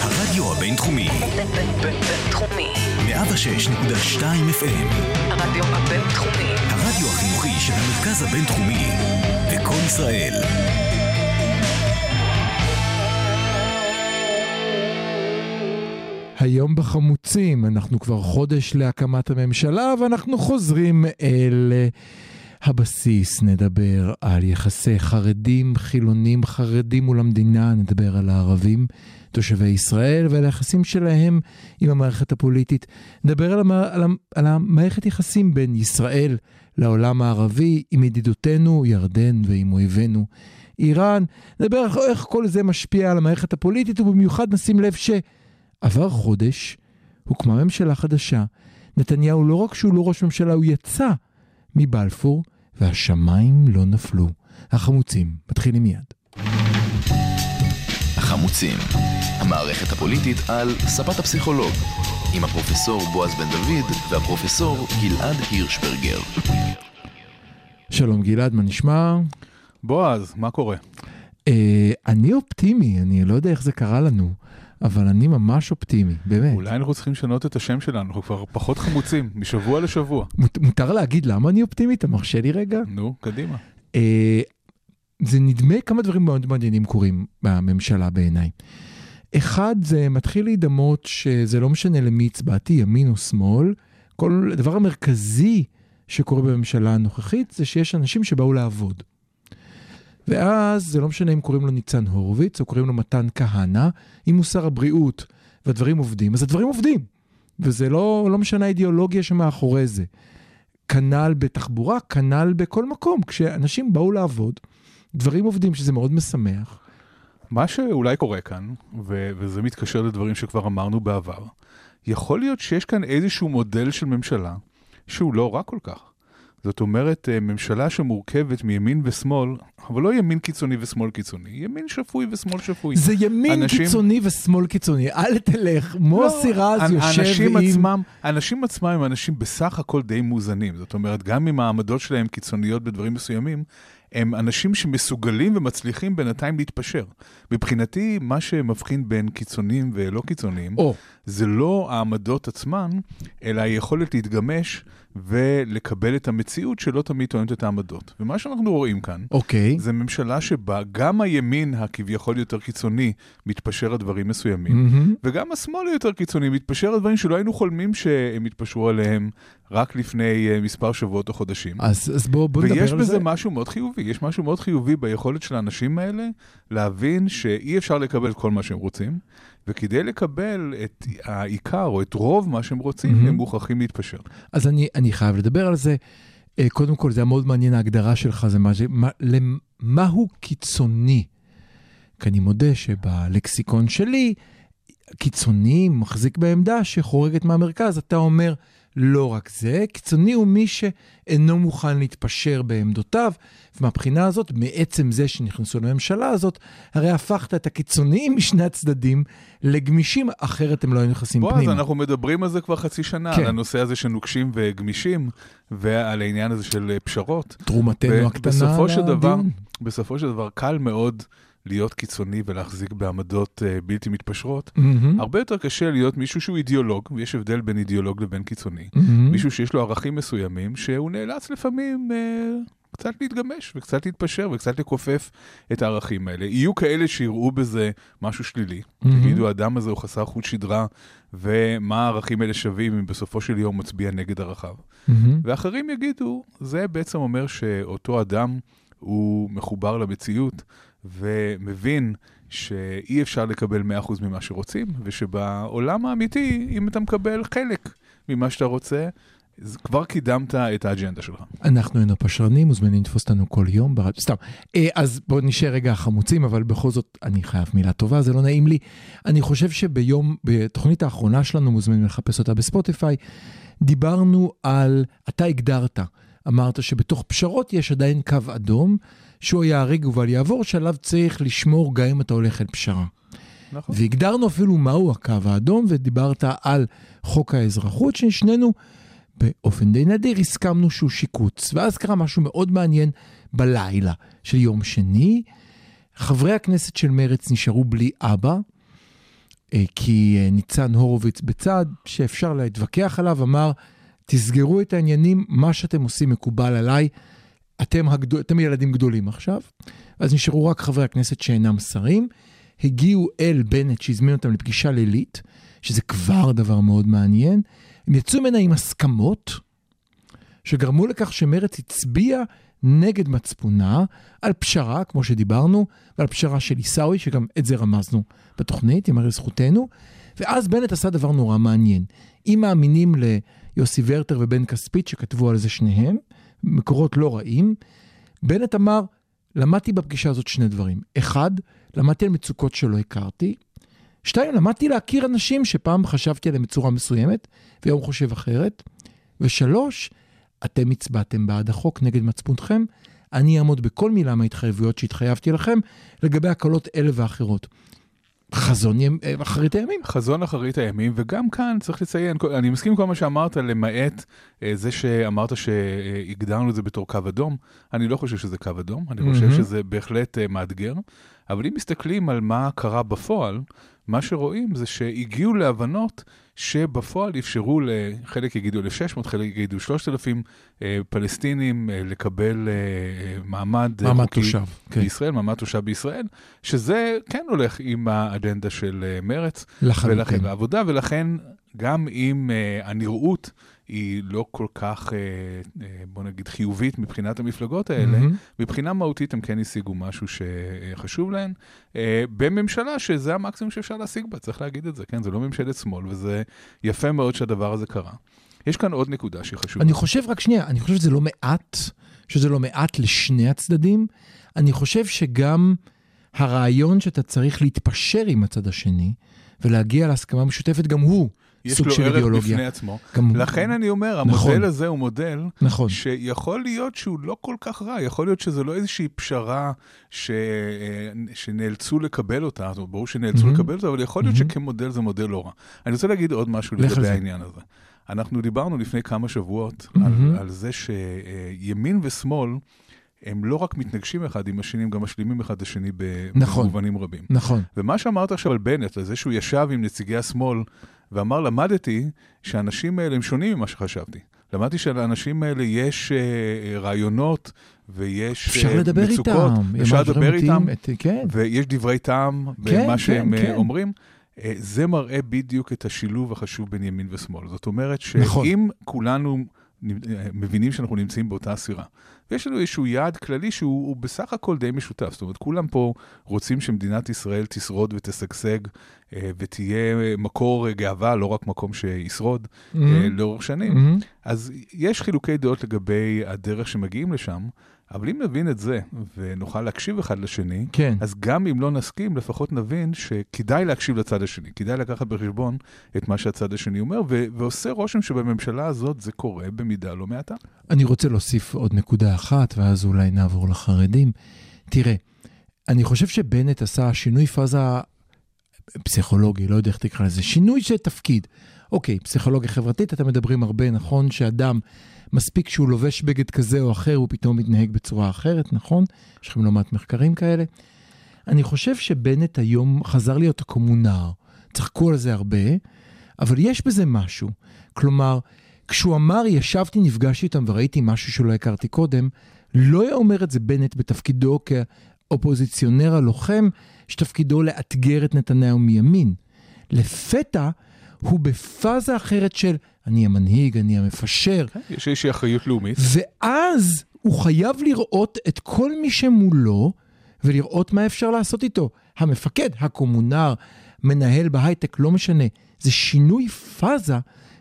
הרדיו הבינתחומי. בינתחומי. 106.2 FM. הרדיו הבינתחומי. הרדיו החינוכי של המרכז הבינתחומי. לקום ישראל. היום בחמוצים, אנחנו כבר חודש להקמת הממשלה ואנחנו חוזרים אל הבסיס, נדבר על יחסי חרדים, חילונים, חרדים מול המדינה, נדבר על הערבים, תושבי ישראל ועל היחסים שלהם עם המערכת הפוליטית. נדבר על, המ... על, המ... על המערכת יחסים בין ישראל לעולם הערבי, עם ידידותינו ירדן ועם אויבינו איראן. נדבר איך כל זה משפיע על המערכת הפוליטית ובמיוחד נשים לב ש... עבר חודש, הוקמה ממשלה חדשה, נתניהו לא רק שהוא לא ראש ממשלה, הוא יצא מבלפור, והשמיים לא נפלו. החמוצים, מתחילים מיד. החמוצים, המערכת הפוליטית על ספת הפסיכולוג, עם הפרופסור בועז בן דוד והפרופסור גלעד הירשברגר. שלום גלעד, מה נשמע? בועז, מה קורה? אה, אני אופטימי, אני לא יודע איך זה קרה לנו. אבל אני ממש אופטימי, באמת. אולי אנחנו צריכים לשנות את השם שלנו, אנחנו כבר פחות חמוצים, משבוע לשבוע. מות, מותר להגיד למה אני אופטימי? אתה מרשה לי רגע? נו, קדימה. אה, זה נדמה כמה דברים מאוד מעניינים קורים בממשלה בעיניי. אחד, זה מתחיל להידמות שזה לא משנה למי הצבעתי, ימין או שמאל, כל הדבר המרכזי שקורה בממשלה הנוכחית זה שיש אנשים שבאו לעבוד. ואז זה לא משנה אם קוראים לו ניצן הורוביץ או קוראים לו מתן כהנא, אם הוא שר הבריאות והדברים עובדים, אז הדברים עובדים. וזה לא, לא משנה האידיאולוגיה שמאחורי זה. כנ"ל בתחבורה, כנ"ל בכל מקום. כשאנשים באו לעבוד, דברים עובדים, שזה מאוד משמח. מה שאולי קורה כאן, ו- וזה מתקשר לדברים שכבר אמרנו בעבר, יכול להיות שיש כאן איזשהו מודל של ממשלה שהוא לא רע כל כך. זאת אומרת, אה, ממשלה שמורכבת מימין ושמאל, אבל לא ימין קיצוני ושמאל קיצוני, ימין שפוי ושמאל שפוי. זה ימין אנשים... קיצוני ושמאל קיצוני, אל תלך, מוסי לא, רז יושב אנשים עם... עצמם, אנשים עצמם הם אנשים בסך הכל די מאוזנים, זאת אומרת, גם אם העמדות שלהם קיצוניות בדברים מסוימים, הם אנשים שמסוגלים ומצליחים בינתיים להתפשר. מבחינתי, מה שמבחין בין קיצונים ולא קיצוניים, oh. זה לא העמדות עצמן, אלא היכולת להתגמש ולקבל את המציאות שלא תמיד טוענת את העמדות. ומה שאנחנו רואים כאן, okay. אוקיי. זה ממשלה שבה גם הימין הכביכול יותר קיצוני מתפשר על דברים מסוימים, mm-hmm. וגם השמאל היותר קיצוני מתפשר על דברים שלא היינו חולמים שהם יתפשרו עליהם רק לפני uh, מספר שבועות או חודשים. אז, אז בואו בוא נדבר על זה. ויש בזה משהו מאוד חיובי, יש משהו מאוד חיובי ביכולת של האנשים האלה להבין שאי אפשר לקבל כל מה שהם רוצים, וכדי לקבל את העיקר או את רוב מה שהם רוצים, mm-hmm. הם מוכרחים להתפשר. אז אני, אני חייב לדבר על זה. אה, קודם כל, זה היה מאוד מעניין, ההגדרה שלך זה מה, מה, למהו קיצוני. כי אני מודה שבלקסיקון שלי, קיצוני מחזיק בעמדה שחורגת מהמרכז. אתה אומר, לא רק זה, קיצוני הוא מי שאינו מוכן להתפשר בעמדותיו, ומהבחינה הזאת, מעצם זה שנכנסו לממשלה הזאת, הרי הפכת את הקיצוניים משני הצדדים לגמישים, אחרת הם לא היו נכנסים פנימה. בוא, אז אנחנו מדברים על זה כבר חצי שנה, כן. על הנושא הזה של נוקשים וגמישים, ועל העניין הזה של פשרות. תרומתנו הקטנה לדיון. בסופו של דבר, קל מאוד. להיות קיצוני ולהחזיק בעמדות uh, בלתי מתפשרות, mm-hmm. הרבה יותר קשה להיות מישהו שהוא אידיאולוג, ויש הבדל בין אידיאולוג לבין קיצוני. Mm-hmm. מישהו שיש לו ערכים מסוימים, שהוא נאלץ לפעמים uh, קצת להתגמש וקצת להתפשר וקצת לכופף את הערכים האלה. יהיו כאלה שיראו בזה משהו שלילי, mm-hmm. יגידו, האדם הזה הוא חסר חוט שדרה, ומה הערכים האלה שווים אם בסופו של יום מצביע נגד ערכיו. Mm-hmm. ואחרים יגידו, זה בעצם אומר שאותו אדם הוא מחובר למציאות. ומבין שאי אפשר לקבל 100% ממה שרוצים, ושבעולם האמיתי, אם אתה מקבל חלק ממה שאתה רוצה, אז כבר קידמת את האג'נדה שלך. אנחנו היינו פשרנים, מוזמנים לתפוס אותנו כל יום, בר... סתם. אה, אז בואו נשאר רגע חמוצים, אבל בכל זאת, אני חייב מילה טובה, זה לא נעים לי. אני חושב שביום, בתוכנית האחרונה שלנו, מוזמנים לחפש אותה בספוטיפיי, דיברנו על, אתה הגדרת, אמרת שבתוך פשרות יש עדיין קו אדום. שהוא ייהרג ובל יעבור, שעליו צריך לשמור גם אם אתה הולך אל פשרה. נכון. והגדרנו אפילו מהו הקו האדום, ודיברת על חוק האזרחות, ששנינו באופן די נדיר הסכמנו שהוא שיקוץ. ואז קרה משהו מאוד מעניין בלילה של יום שני. חברי הכנסת של מרץ נשארו בלי אבא, אה, כי אה, ניצן הורוביץ בצד, שאפשר להתווכח עליו, אמר, תסגרו את העניינים, מה שאתם עושים מקובל עליי, אתם, הגדול, אתם ילדים גדולים עכשיו. אז נשארו רק חברי הכנסת שאינם שרים. הגיעו אל בנט שהזמין אותם לפגישה לילית, שזה כבר דבר מאוד מעניין. הם יצאו ממנה עם הסכמות, שגרמו לכך שמרצ הצביע נגד מצפונה על פשרה, כמו שדיברנו, ועל פשרה של עיסאווי, שגם את זה רמזנו בתוכנית, יאמר לזכותנו. ואז בנט עשה דבר נורא מעניין. אם מאמינים ליוסי ורטר ובן כספית, שכתבו על זה שניהם, מקורות לא רעים, בנט אמר, למדתי בפגישה הזאת שני דברים. אחד, למדתי על מצוקות שלא הכרתי. שתיים, למדתי להכיר אנשים שפעם חשבתי עליהם בצורה מסוימת, והיום חושב אחרת. ושלוש, אתם הצבעתם בעד החוק נגד מצפונכם, אני אעמוד בכל מילה מההתחייבויות שהתחייבתי לכם לגבי הקלות אלה ואחרות. חזון אחרית הימים. חזון אחרית הימים, וגם כאן צריך לציין, אני מסכים עם כל מה שאמרת, למעט אה, זה שאמרת שהגדרנו את זה בתור קו אדום. אני לא חושב שזה קו אדום, אני חושב שזה בהחלט אה, מאתגר. אבל אם מסתכלים על מה קרה בפועל, מה שרואים זה שהגיעו להבנות שבפועל אפשרו לחלק יגידו 1,600, חלק יגידו 3,000 אה, פלסטינים אה, לקבל אה, מעמד, מעמד תושב כן. בישראל, מעמד תושב בישראל, שזה כן הולך עם האג'נדה של מרץ. לחלוטין. ולעבודה, ולכן גם אם הנראות היא לא כל כך, בוא נגיד, חיובית מבחינת המפלגות האלה, mm-hmm. מבחינה מהותית הם כן השיגו משהו שחשוב להם, בממשלה שזה המקסימום שאפשר להשיג בה, צריך להגיד את זה, כן? זה לא ממשלת שמאל, וזה יפה מאוד שהדבר הזה קרה. יש כאן עוד נקודה שהיא חשובה. אני חושב, רק שנייה, אני חושב שזה לא מעט, שזה לא מעט לשני הצדדים. אני חושב שגם הרעיון שאתה צריך להתפשר עם הצד השני ולהגיע להסכמה משותפת, גם הוא. יש לו ערך בפני עצמו. גם... לכן אני אומר, נכון. המודל הזה הוא מודל נכון. שיכול להיות שהוא לא כל כך רע, יכול להיות שזה לא איזושהי פשרה ש... אה, שנאלצו לקבל אותה, זאת ברור שנאלצו mm-hmm. לקבל אותה, אבל יכול להיות mm-hmm. שכמודל זה מודל לא רע. אני רוצה להגיד עוד משהו לגבי העניין הזה. אנחנו דיברנו לפני כמה שבועות mm-hmm. על, על זה שימין ושמאל, הם לא רק מתנגשים אחד עם השני, הם גם משלימים אחד את השני נכון. במובנים נכון, רבים. נכון. ומה שאמרת עכשיו על בנט, על זה שהוא ישב עם נציגי השמאל ואמר, למדתי שהאנשים האלה הם שונים ממה שחשבתי. למדתי שלאנשים האלה יש uh, רעיונות ויש אפשר uh, לדבר מצוקות. איתם. אפשר לדבר איתם, את, כן. ויש דברי טעם כן, במה כן, שהם כן. אומרים. Uh, זה מראה בדיוק את השילוב החשוב בין ימין ושמאל. זאת אומרת שאם נכון. כולנו מבינים שאנחנו נמצאים באותה סירה. ויש לנו איזשהו יעד כללי שהוא בסך הכל די משותף. זאת אומרת, כולם פה רוצים שמדינת ישראל תשרוד ותשגשג אה, ותהיה מקור גאווה, לא רק מקום שישרוד mm-hmm. לאורך שנים. Mm-hmm. אז יש חילוקי דעות לגבי הדרך שמגיעים לשם, אבל אם נבין את זה ונוכל להקשיב אחד לשני, כן. אז גם אם לא נסכים, לפחות נבין שכדאי להקשיב לצד השני, כדאי לקחת בחשבון את מה שהצד השני אומר, ו- ועושה רושם שבממשלה הזאת זה קורה במידה לא מעטה. אני רוצה להוסיף עוד נקודה אחת, ואז אולי נעבור לחרדים. תראה, אני חושב שבנט עשה שינוי פאזה פסיכולוגי, לא יודע איך תקרא לזה, שינוי של תפקיד. אוקיי, פסיכולוגיה חברתית, אתם מדברים הרבה, נכון, שאדם... מספיק שהוא לובש בגד כזה או אחר, הוא פתאום מתנהג בצורה אחרת, נכון? יש לכם לא מעט מחקרים כאלה. אני חושב שבנט היום חזר להיות הקומונר. צחקו על זה הרבה, אבל יש בזה משהו. כלומר, כשהוא אמר, ישבתי, נפגשתי איתם וראיתי משהו שלא הכרתי קודם, לא היה אומר את זה בנט בתפקידו כאופוזיציונר הלוחם, שתפקידו לאתגר את נתניהו מימין. לפתע, הוא בפאזה אחרת של אני המנהיג, אני המפשר. כן, יש איזושהי אחריות לאומית. ואז הוא חייב לראות את כל מי שמולו ולראות מה אפשר לעשות איתו. המפקד, הקומונר, מנהל בהייטק, לא משנה. זה שינוי פאזה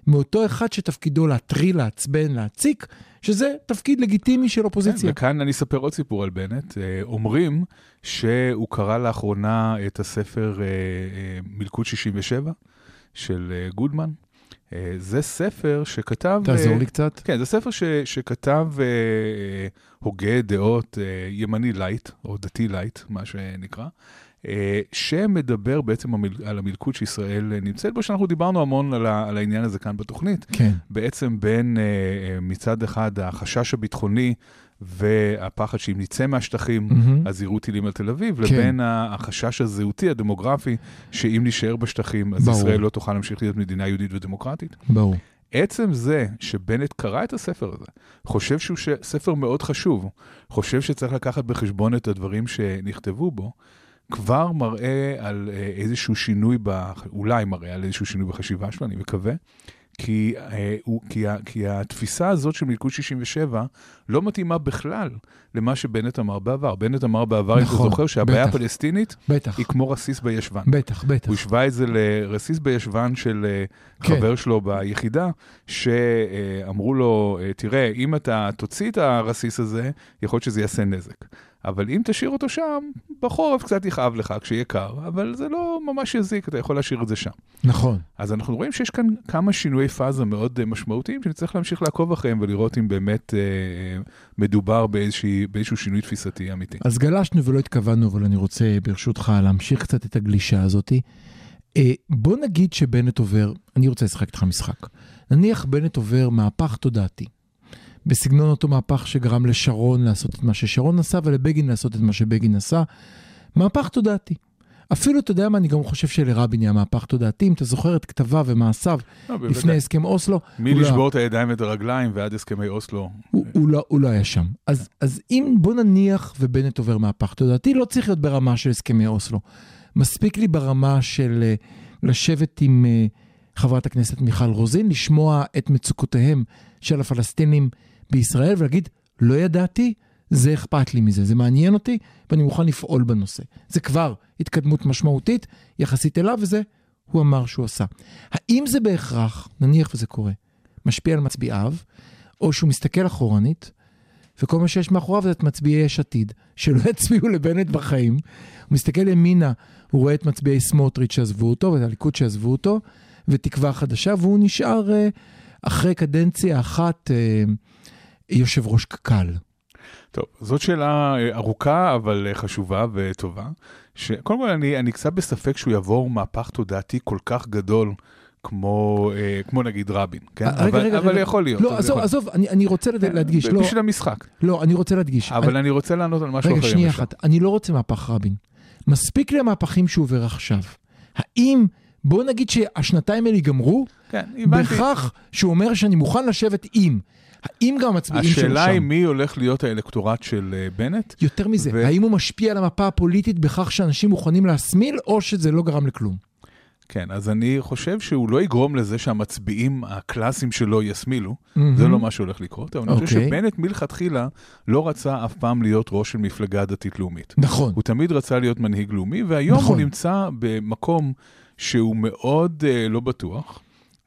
מאותו אחד שתפקידו להטריל, לעצבן, להציק, שזה תפקיד לגיטימי של אופוזיציה. כן, וכאן אני אספר עוד סיפור על בנט. אה, אומרים שהוא קרא לאחרונה את הספר אה, אה, מלכוד 67 של גודמן. אה, זה ספר שכתב... תעזור לי קצת. כן, זה ספר ש, שכתב uh, הוגה דעות ימני light, או דתי light, מה שנקרא. אה, שמדבר בעצם על המלכוד שישראל נמצאת בו, שאנחנו דיברנו המון על, על העניין הזה כאן בתוכנית. כן. בעצם בין מצד אחד החשש הביטחוני והפחד שאם נצא מהשטחים, mm-hmm. אז יירו טילים על תל אביב, כן. לבין החשש הזהותי, הדמוגרפי, שאם נישאר בשטחים, אז ברור. ישראל לא תוכל להמשיך להיות מדינה יהודית ודמוקרטית. ברור. עצם זה שבנט קרא את הספר הזה, חושב שהוא ש... ספר מאוד חשוב, חושב שצריך לקחת בחשבון את הדברים שנכתבו בו, כבר מראה על אה, איזשהו שינוי, ב... אולי מראה על איזשהו שינוי בחשיבה שלו, אני מקווה. כי, אה, הוא, כי, ה, כי התפיסה הזאת של מלכוד 67 לא מתאימה בכלל למה שבנט אמר בעבר. בנט אמר בעבר, נכון, אם אתה זוכר, שהבעיה הפלסטינית בטח. היא כמו רסיס בישבן. בטח, בטח. הוא השווה את זה לרסיס בישבן של אה, כן. חבר שלו ביחידה, שאמרו לו, אה, תראה, אם אתה תוציא את הרסיס הזה, יכול להיות שזה יעשה נזק. אבל אם תשאיר אותו שם, בחורף קצת יכאב לך כשיהיה קר, אבל זה לא ממש יזיק, אתה יכול להשאיר את זה שם. נכון. אז אנחנו רואים שיש כאן כמה שינויי פאזה מאוד uh, משמעותיים, שנצטרך להמשיך לעקוב אחריהם ולראות אם באמת uh, מדובר באיזשה, באיזשהו שינוי תפיסתי אמיתי. אז גלשנו ולא התכוונו, אבל אני רוצה ברשותך להמשיך קצת את הגלישה הזאת. Uh, בוא נגיד שבנט עובר, אני רוצה לשחק איתך משחק. נניח בנט עובר מהפך תודעתי. בסגנון אותו מהפך שגרם לשרון לעשות את מה ששרון עשה ולבגין לעשות את מה שבגין עשה. מהפך תודעתי. אפילו, אתה יודע מה, אני גם חושב שלרבין היה מהפך תודעתי, אם אתה זוכר את כתביו ומעשיו לא, לפני הסכם אוסלו. מלשבור לא... את הידיים ואת הרגליים ועד הסכמי אוסלו. הוא, הוא, לא, הוא לא היה שם. אז, אז אם בוא נניח ובנט עובר מהפך תודעתי, לא צריך להיות ברמה של הסכמי אוסלו. מספיק לי ברמה של uh, לשבת עם uh, חברת הכנסת מיכל רוזין, לשמוע את מצוקותיהם של הפלסטינים בישראל ולהגיד, לא ידעתי, זה אכפת לי מזה, זה מעניין אותי ואני מוכן לפעול בנושא. זה כבר התקדמות משמעותית יחסית אליו וזה הוא אמר שהוא עשה. האם זה בהכרח, נניח וזה קורה, משפיע על מצביעיו, או שהוא מסתכל אחורנית, וכל מה שיש מאחוריו זה את מצביעי יש עתיד, שלא יצביעו לבנט בחיים. הוא מסתכל ימינה, הוא רואה את מצביעי סמוטריץ' שעזבו אותו, ואת הליכוד שעזבו אותו, ותקווה חדשה, והוא נשאר uh, אחרי קדנציה אחת uh, יושב ראש קק"ל? טוב, זאת שאלה אה, ארוכה, אבל אה, חשובה וטובה. שקודם כל, אני, אני קצת בספק שהוא יעבור מהפך תודעתי כל כך גדול. כמו, אה, כמו נגיד רבין, כן? רגע, אבל, רגע, אבל רגע. יכול להיות. לא, עזוב, יכול. עזוב, אני, אני רוצה. להדגיש. לא, בשביל המשחק. לא, אני רוצה להדגיש. אבל אני, אני רוצה לענות על משהו אחר. רגע, שנייה אחת, אני לא רוצה מהפך רבין. מספיק לי המהפכים שהוא עובר עכשיו. האם, בוא נגיד שהשנתיים האלה ייגמרו, כן, הבנתי. בכך שהוא אומר שאני מוכן לשבת עם. האם גם המצביעים שלו שם... השאלה היא מי הולך להיות האלקטורט של uh, בנט. יותר מזה, ו... האם הוא משפיע על המפה הפוליטית בכך שאנשים מוכנים להסמיל, או שזה לא גרם לכלום? כן, אז אני חושב שהוא לא יגרום לזה שהמצביעים הקלאסיים שלו יסמילו, mm-hmm. זה לא מה שהולך לקרות, אבל okay. אני חושב אוקיי. שבנט מלכתחילה לא רצה אף פעם להיות ראש של מפלגה דתית-לאומית. נכון. הוא תמיד רצה להיות מנהיג לאומי, והיום נכון. הוא נמצא במקום שהוא מאוד uh, לא בטוח.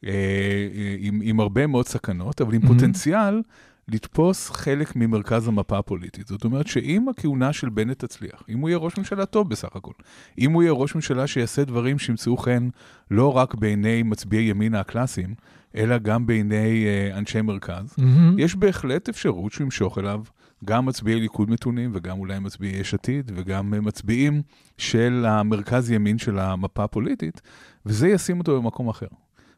אה, אה, עם, עם הרבה מאוד סכנות, אבל עם mm-hmm. פוטנציאל לתפוס חלק ממרכז המפה הפוליטית. זאת אומרת שאם הכהונה של בנט תצליח, אם הוא יהיה ראש ממשלה טוב בסך הכל, אם הוא יהיה ראש ממשלה שיעשה דברים שימצאו חן לא רק בעיני מצביעי ימינה הקלאסיים, אלא גם בעיני uh, אנשי מרכז, mm-hmm. יש בהחלט אפשרות שהוא ימשוך אליו גם מצביעי ליכוד מתונים וגם אולי מצביעי יש עתיד וגם מצביעים של המרכז ימין של המפה הפוליטית, וזה ישים אותו במקום אחר.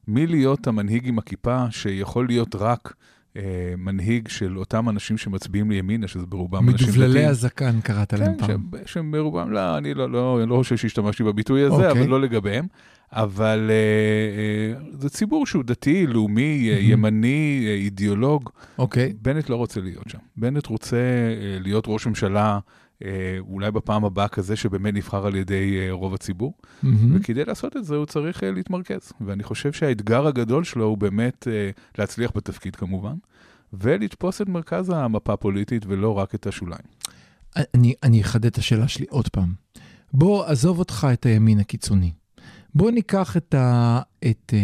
מלהיות המנהיג עם הכיפה, שיכול להיות רק אה, מנהיג של אותם אנשים שמצביעים לימינה, שזה ברובם אנשים דתיים. מדובללי הזקן קראת להם כן, פעם. שהם ברובם, לא, אני לא, לא, לא חושב שהשתמשתי בביטוי הזה, אוקיי. אבל לא לגביהם. אבל אה, אה, זה ציבור שהוא דתי, לאומי, mm-hmm. ימני, אה, אידיאולוג. אוקיי. בנט לא רוצה להיות שם. בנט רוצה אה, להיות ראש ממשלה. אה, אולי בפעם הבאה כזה שבאמת נבחר על ידי אה, רוב הציבור. Mm-hmm. וכדי לעשות את זה הוא צריך אה, להתמרכז. ואני חושב שהאתגר הגדול שלו הוא באמת להצליח בתפקיד כמובן, ולתפוס את מרכז המפה הפוליטית ולא רק את השוליים. אני, אני אחדד את השאלה שלי עוד פעם. בוא, עזוב אותך את הימין הקיצוני. בוא ניקח את, ה, את,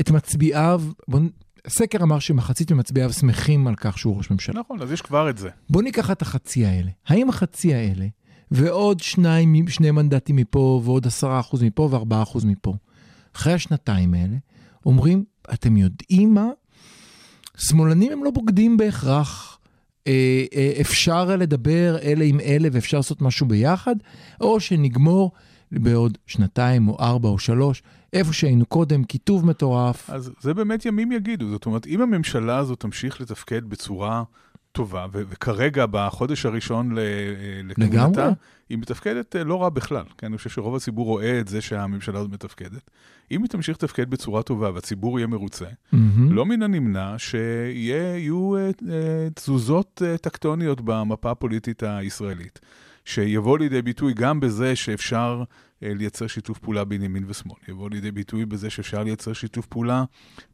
את מצביעיו, בוא הסקר אמר שמחצית ממצביעיו שמחים על כך שהוא ראש ממשלה. נכון, אז יש כבר את זה. בוא ניקח את החצי האלה. האם החצי האלה, ועוד שניים, שני מנדטים מפה, ועוד עשרה אחוז מפה, וארבעה אחוז מפה, אחרי השנתיים האלה, אומרים, אתם יודעים מה? שמאלנים הם לא בוגדים בהכרח אה, אה, אפשר לדבר אלה עם אלה ואפשר לעשות משהו ביחד, או שנגמור בעוד שנתיים או ארבע או שלוש, איפה שהיינו קודם, קיטוב מטורף. אז זה באמת ימים יגידו. זאת אומרת, אם הממשלה הזאת תמשיך לתפקד בצורה טובה, ו- וכרגע בחודש הראשון לכהונתה. היא מתפקדת אה, לא רע בכלל. כן, אני חושב שרוב הציבור רואה את זה שהממשלה הזאת מתפקדת. אם היא תמשיך לתפקד בצורה טובה והציבור יהיה מרוצה, מהמם. לא מן הנמנע שיהיו אה, אה, תזוזות טקטוניות במפה הפוליטית הישראלית, שיבוא לידי ביטוי גם בזה שאפשר אה, לייצר שיתוף פעולה בין ימין ושמאל, יבוא לידי ביטוי בזה שאפשר לייצר שיתוף פעולה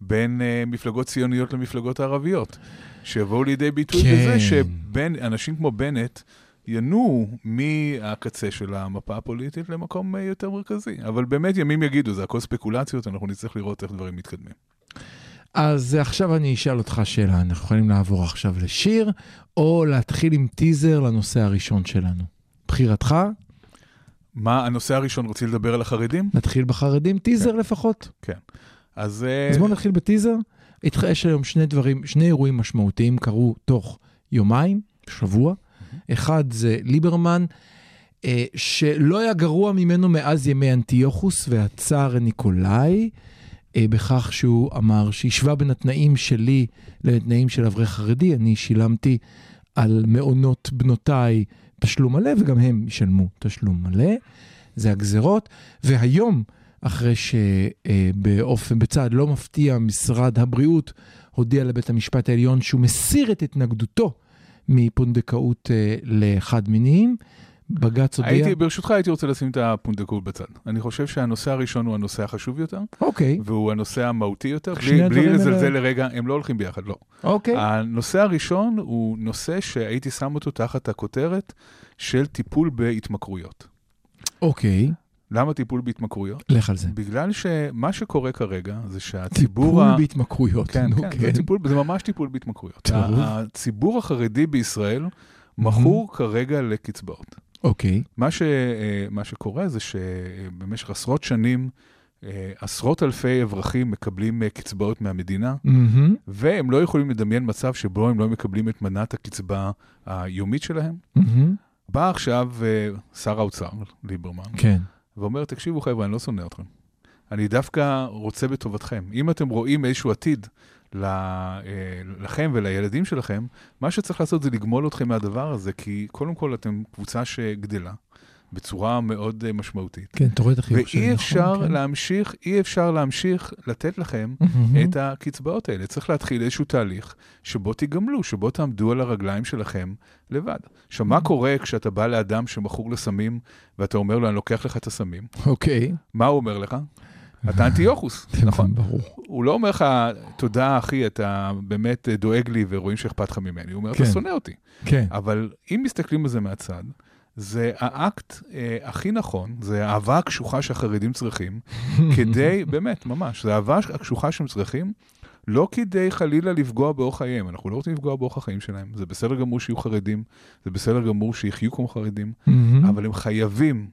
בין אה, מפלגות ציוניות למפלגות ערביות, שיבואו לידי ביטוי כן. בזה שבין אנשים כמו בנט, ינועו מהקצה של המפה הפוליטית למקום אה, יותר מרכזי. אבל באמת ימים יגידו, זה הכל ספקולציות, אנחנו נצטרך לראות איך דברים מתקדמים. אז עכשיו אני אשאל אותך שאלה, אנחנו יכולים לעבור עכשיו לשיר, או להתחיל עם טיזר לנושא הראשון שלנו. בחירתך, מה הנושא הראשון, רוצים לדבר על החרדים? נתחיל בחרדים, טיזר לפחות. אז... אה, אז בואו נתחיל בטיזר. יש היום שני דברים, שני אירועים משמעותיים קרו תוך יומיים, שבוע. אחד זה ליברמן, אה, שלא היה גרוע ממנו מאז ימי אנטיוכוס והצאר ניקולאי, אה, בכך שהוא אמר שהשווה בין התנאים שלי לתנאים של אברך חרדי. אני שילמתי על מעונות בנותיי תשלום מלא, וגם הם ישלמו תשלום מלא. זה הגזרות. והיום, אחרי שבאופן, בצעד לא מפתיע, משרד הבריאות הודיע לבית המשפט העליון שהוא מסיר את התנגדותו מפונדקאות אה, לחד מיניים. בג"ץ הודיע... הייתי, ברשותך הייתי רוצה לשים את הפונדקאות בצד. אני חושב שהנושא הראשון הוא הנושא החשוב יותר, אוקיי, והוא הנושא המהותי יותר, בלי, בלי לזלזל האלה- לרגע, הם לא הולכים ביחד, לא. אוקיי. הנושא הראשון הוא נושא שהייתי שם אותו תחת הכותרת של טיפול בהתמכרויות. אוקיי, למה טיפול בהתמכרויות? לך על זה. בגלל שמה שקורה כרגע זה שהציבור... טיפול ה- בהתמכרויות. כן, נו, כן, זה, טיפול, זה ממש טיפול בהתמכרויות. הציבור החרדי בישראל מכור כרגע לקצבאות. אוקיי, מה, ש, אה, מה שקורה זה שבמשך עשרות שנים, אה, עשרות אלפי אברכים מקבלים אה, קצבאות מהמדינה, מהמם, והם לא יכולים לדמיין מצב שבו הם לא מקבלים את מנת הקצבה היומית שלהם. מהמם, בא עכשיו שר האוצר, ליברמן, כן. ואומר, תקשיבו חבר'ה, אני לא שונא אתכם. אני דווקא רוצה בטובתכם. אם אתם רואים איזשהו עתיד לכם ולילדים שלכם, מה שצריך לעשות זה לגמול אתכם מהדבר הזה, כי קודם כל אתם קבוצה שגדלה בצורה מאוד אה, משמעותית. כן, אתה רואה את החיוך שלי, ואי נכון? אפשר כן. להמשיך, אי אפשר להמשיך לתת לכם מהמם. את הקצבאות האלה. צריך להתחיל איזשהו תהליך שבו תיגמלו, שבו תעמדו על הרגליים שלכם לבד. עכשיו, מה קורה כשאתה בא לאדם שמכור לסמים, ואתה אומר לו, אני לוקח לך את הסמים? אוקיי. מה הוא אומר לך? אתה אנטיוכוס, נכון? ברור. הוא לא אומר לך, תודה אחי, אתה באמת דואג לי ורואים שאכפת לך ממני. הוא אומר, אתה כן. שונא אותי. כן. אבל אם מסתכלים על זה מהצד, זה האקט אה, הכי נכון, זה האהבה הקשוחה שהחרדים צריכים, כדי, באמת, ממש, זה האהבה הקשוחה שהם צריכים, לא כדי חלילה לפגוע באורח חייהם, אנחנו לא רוצים לפגוע באורח החיים שלהם, זה בסדר גמור שיהיו חרדים, זה בסדר גמור שיחיו כמו חרדים. אבל הם חייבים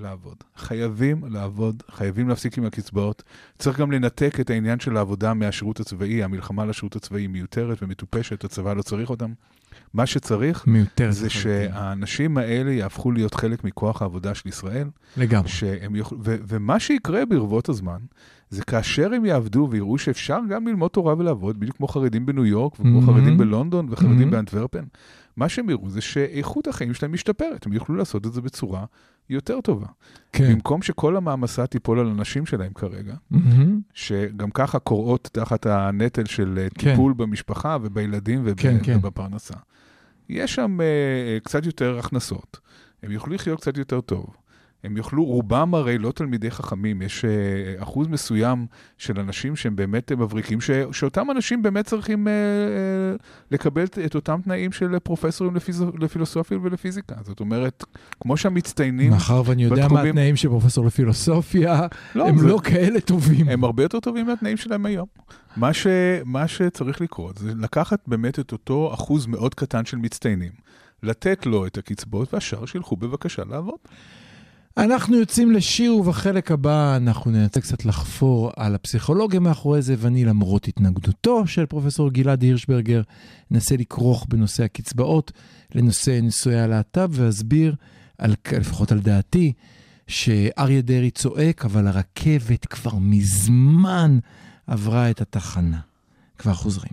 לעבוד. חייבים לעבוד, חייבים להפסיק עם הקצבאות. צריך גם לנתק את העניין של העבודה מהשירות הצבאי, המלחמה לשירות הצבאי מיותרת ומטופשת, הצבא לא צריך אותם. מה שצריך מיותרת. זה. שהאנשים האלה יהפכו להיות חלק מכוח העבודה של ישראל, לגמרי. שהם יוכלו, ו- ומה שיקרה ברבות הזמן, זה כאשר הם יעבדו ויראו שאפשר גם ללמוד תורה ולעבוד, בדיוק כמו חרדים בניו יורק, וכמו Mhm. חרדים בלונדון וחרדים Mhm. באנטוורפן, מה שהם יראו זה שאיכות החיים שלהם משתפרת, הם יוכלו לעשות את זה בצורה יותר טובה. כן. במקום שכל המעמסה תיפול על הנשים שלהם כרגע, מהמם. שגם ככה קורעות תחת הנטל של אה, כן. טיפול במשפחה ובילדים וב- כן, כן. ובפרנסה. יש שם אה, קצת יותר הכנסות, הם יוכלו לחיות קצת יותר טוב. הם יוכלו, רובם הרי לא תלמידי חכמים, יש אה, אחוז מסוים של אנשים שהם באמת אה, מבריקים, ש, שאותם אנשים באמת צריכים אה, אה, לקבל את, את אותם תנאים של פרופסורים לפיז, לפילוסופיה ולפיזיקה. זאת אומרת, כמו שהמצטיינים, מאחר ואני יודע מה בתחומים- התנאים של פרופסור לפילוסופיה, לא, הם זה- לא כאלה טובים. הם הרבה יותר טובים מהתנאים שלהם היום. מה, ש, מה שצריך לקרות זה לקחת באמת את אותו אחוז מאוד קטן של מצטיינים, לתת לו את הקצבאות, והשאר שילכו בבקשה לעבוד. אנחנו יוצאים לשיר, ובחלק הבא אנחנו ננסה קצת לחפור על הפסיכולוגיה מאחורי זה, ואני למרות התנגדותו של פרופסור גלעד הירשברגר, אנסה לכרוך בנושא הקצבאות לנושא נישואי הלהט"ב, ואסביר, על, לפחות על דעתי, שאריה דרעי צועק, אבל הרכבת כבר מזמן עברה את התחנה. כבר חוזרים.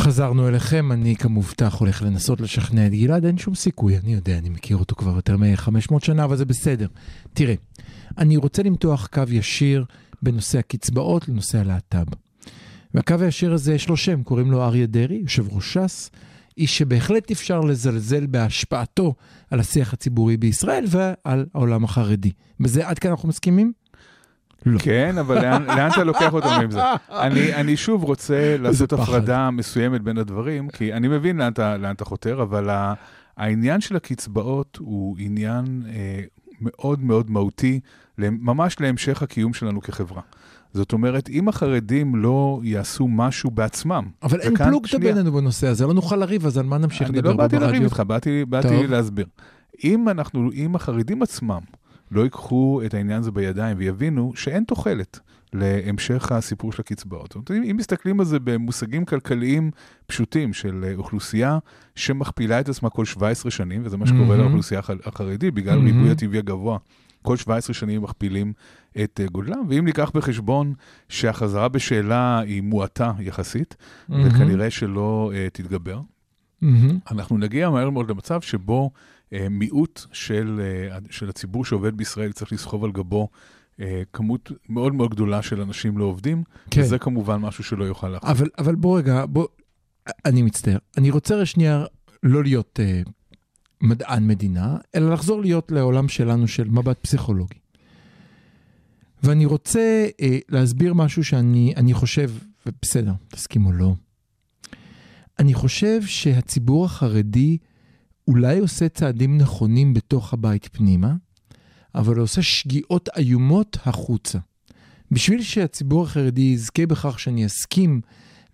חזרנו אליכם, אני כמובטח הולך לנסות לשכנע את גלעד, אין שום סיכוי, אני יודע, אני מכיר אותו כבר יותר מ-500 שנה, אבל זה בסדר. תראה, אני רוצה למתוח קו ישיר בנושא הקצבאות לנושא הלהט"ב. והקו הישיר הזה יש לו שם, קוראים לו אריה דרעי, יושב ראש ש"ס, איש שבהחלט אפשר לזלזל בהשפעתו על השיח הציבורי בישראל ועל העולם החרדי. בזה עד כאן אנחנו מסכימים? לא. כן, אבל לאן, לאן אתה לוקח אותנו עם זה? אני, אני שוב רוצה לעשות. הפרדה מסוימת בין הדברים, כי אני מבין לאן אתה, לאן אתה חותר, אבל ה, העניין של הקצבאות הוא עניין אה, מאוד מאוד מהותי, ממש להמשך הקיום שלנו כחברה. זאת אומרת, אם החרדים לא יעשו משהו בעצמם, אבל אין פלוגתא. בינינו בנושא הזה, לא נוכל לריב, אז על מה נמשיך אני לדבר לא באתי לריב ברדיו? איתך, באתי, באתי. להסביר. אם אנחנו, אם החרדים עצמם לא ייקחו את העניין הזה בידיים ויבינו שאין תוחלת להמשך הסיפור של הקצבאות. זאת אומרת, אם מסתכלים על זה במושגים כלכליים פשוטים של אה, אוכלוסייה שמכפילה את עצמה כל 17 שנים, וזה מה שקורה מהמם. לאוכלוסייה הח- החרדית, בגלל מהמם. ריבוי הטבעי הגבוה. כל 17 שנים מכפילים את אה, גודלם, ואם ניקח בחשבון שהחזרה בשאלה היא מועטה יחסית, מהמם. וכנראה שלא uh, תתגבר, מהמם. אנחנו נגיע מהר מאוד למצב שבו מיעוט של, אה, של הציבור שעובד בישראל צריך לסחוב על גבו אה, כמות מאוד מאוד גדולה של אנשים לא עובדים, כן. וזה כמובן משהו שלא יוכל להחזיק. אבל, אבל בוא רגע, בוא, אני מצטער. אני רוצה שנייה לא להיות אה, מדען מדינה, אלא לחזור להיות לעולם שלנו של מבט פסיכולוגי. ואני רוצה אה, להסביר משהו שאני אני חושב, ובסדר, תסכים או לא, אני חושב שהציבור החרדי אולי עושה צעדים נכונים בתוך הבית פנימה, אבל עושה שגיאות איומות החוצה. בשביל שהציבור החרדי יזכה בכך שאני אסכים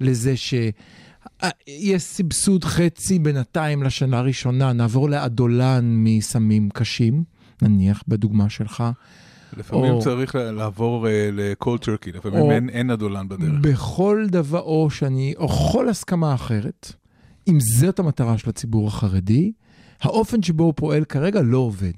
לזה שיש סבסוד חצי בינתיים לשנה הראשונה, נעבור לאדולן מסמים קשים, נניח בדוגמה שלך, לפעמים או- צריך לעבור אה, ל-cold turkey, לפעמים או- אין, אין אדולן בדרך. בכל דבר, או שאני, או כל הסכמה אחרת, אם זאת המטרה של הציבור החרדי, האופן שבו הוא פועל כרגע לא עובד.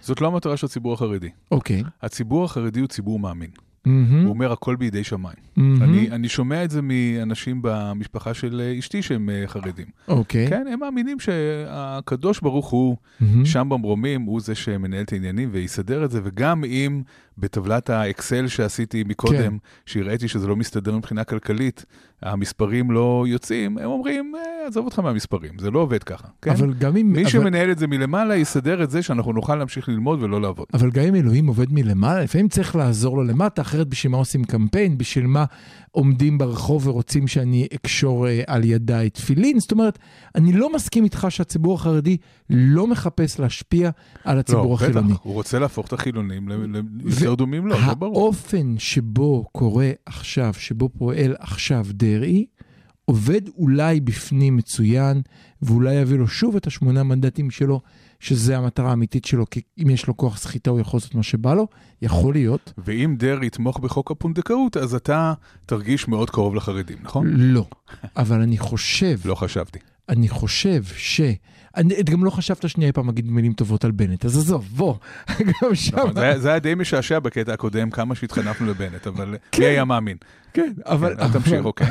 זאת לא המטרה של הציבור החרדי. אוקיי. הציבור החרדי הוא ציבור מאמין. מהמם, הוא אומר הכל בידי שמיים. מהמם, אני, אני שומע את זה מאנשים במשפחה של אה, אשתי שהם אה, חרדים. אוקיי. כן, הם מאמינים שהקדוש ברוך הוא מהמם. שם במרומים הוא זה שמנהל את העניינים ויסדר את זה, וגם אם בטבלת האקסל שעשיתי מקודם, כן. שהראיתי שזה לא מסתדר מבחינה כלכלית, המספרים לא יוצאים, הם אומרים, "אה, עזוב אותך מהמספרים, זה לא עובד ככה, כן? אבל גם אם... מי אבל... שמנהל את זה מלמעלה יסדר את זה שאנחנו נוכל להמשיך ללמוד ולא לעבוד. אבל גם אם אלוהים עובד מלמעלה, לפעמים צריך לעזור לו למטה, אחרת בשביל מה עושים קמפיין? בשביל מה עומדים ברחוב ורוצים שאני אקשור אה, על ידיי תפילין? זאת אומרת, אני לא מסכים איתך שהציבור החרדי לא מחפש להשפיע על הציבור לא, החילוני. בטח, הוא רוצה להפוך את החילונים ליותר דומים לו, זה ברור. האופן שבו קורה עכשיו, שבו פועל עכשיו דרעי, עובד אולי בפנים מצוין, ואולי יביא לו שוב את השמונה מנדטים שלו, שזה המטרה האמיתית שלו, כי אם יש לו כוח סחיטה הוא יכול לעשות מה שבא לו, יכול להיות. ואם דרעי יתמוך בחוק הפונדקאות, אז אתה תרגיש מאוד קרוב לחרדים, נכון? לא. אבל אני חושב, לא חשבתי. אני חושב ש... אני גם לא חשבת שנייה אי פעם להגיד מילים טובות על בנט, אז עזוב, בוא, גם שם... נכון, זה היה- זה היה די משעשע בקטע הקודם, כמה שהתחנפנו לבנט, אבל כן. מי היה מאמין? כן, אבל... כן, אל תמשיך, אבל- אוקיי.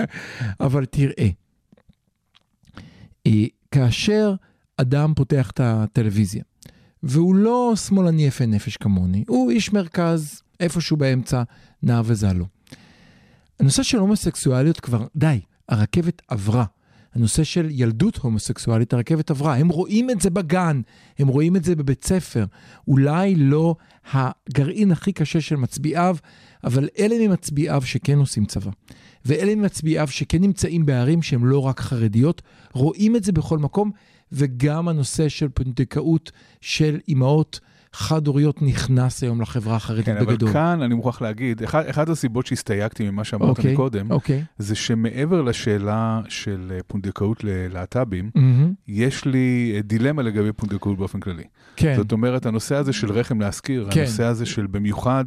אבל תראה, אה, כאשר אדם פותח את הטלוויזיה, והוא לא שמאלני יפה נפש כמוני, הוא איש מרכז, איפשהו באמצע, נע וזע לו. הנושא של הומוסקסואליות כבר, די, הרכבת עברה. הנושא של ילדות הומוסקסואלית, הרכבת עברה. הם רואים את זה בגן, הם רואים את זה בבית ספר. אולי לא הגרעין הכי קשה של מצביעיו, אבל אלה ממצביעיו שכן עושים צבא. ואלה ממצביעיו שכן נמצאים בערים שהן לא רק חרדיות, רואים את זה בכל מקום, וגם הנושא של פונדקאות של אימהות. חד-הוריות נכנס היום לחברה החרדית כן, בגדול. אבל כאן אני מוכרח להגיד, אחד, אחת הסיבות שהסתייגתי ממה שאמרת okay, מקודם, אוקיי. זה שמעבר לשאלה של אה, פונדקאות ללהט"בים, מהמם. יש לי אה, דילמה לגבי פונדקאות באופן כללי. כן, זאת אומרת, הנושא הזה של רחם להשכיר, כן. הנושא הזה של במיוחד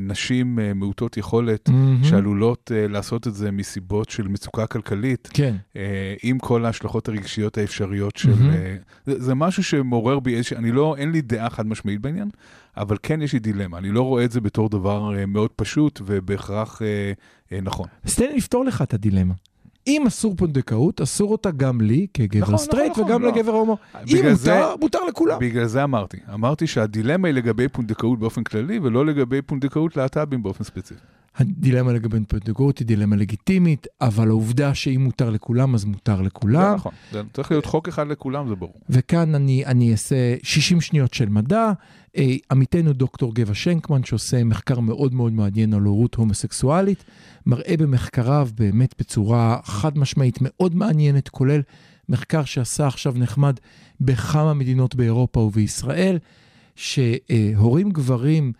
נשים אה, מעוטות יכולת, מהמם. שעלולות אה, לעשות את זה מסיבות של מצוקה כלכלית, כן, אה, עם כל ההשלכות הרגשיות האפשריות של... אה, זה, זה משהו שמעורר בי איזושהי... אני לא, אין לי דעה חד משמעית בעניין, אבל כן יש לי דילמה. אני לא רואה את זה בתור דבר אה, מאוד פשוט ובהכרח אה, אה, נכון. אז תן לי לפתור לך את הדילמה. אם אסור פונדקאות, אסור אותה גם לי, כגבר נכון, סטרייט, נכון, וגם לא. לגבר הומו. אם מותר, זה- מותר לכולם. בגלל זה אמרתי. אמרתי שהדילמה היא לגבי פונדקאות באופן כללי, ולא לגבי פונדקאות להט"בים באופן ספציפי. הדילמה לגבי פונדקאות היא דילמה לגיטימית, אבל העובדה שאם מותר לכולם, אז מותר זה לכולם. נכון. זה צריך להיות חוק אחד לכולם, זה ברור. וכאן אני, אני אעשה 60 שניות של מדע. אה, עמיתנו דוקטור גבע שנקמן, שעושה מחקר מאוד מאוד מעניין על הורות הומוסקסואלית, מראה במחקריו באמת בצורה חד משמעית מאוד מעניינת, כולל מחקר שעשה עכשיו נחמד בכמה מדינות באירופה ובישראל, שהורים גברים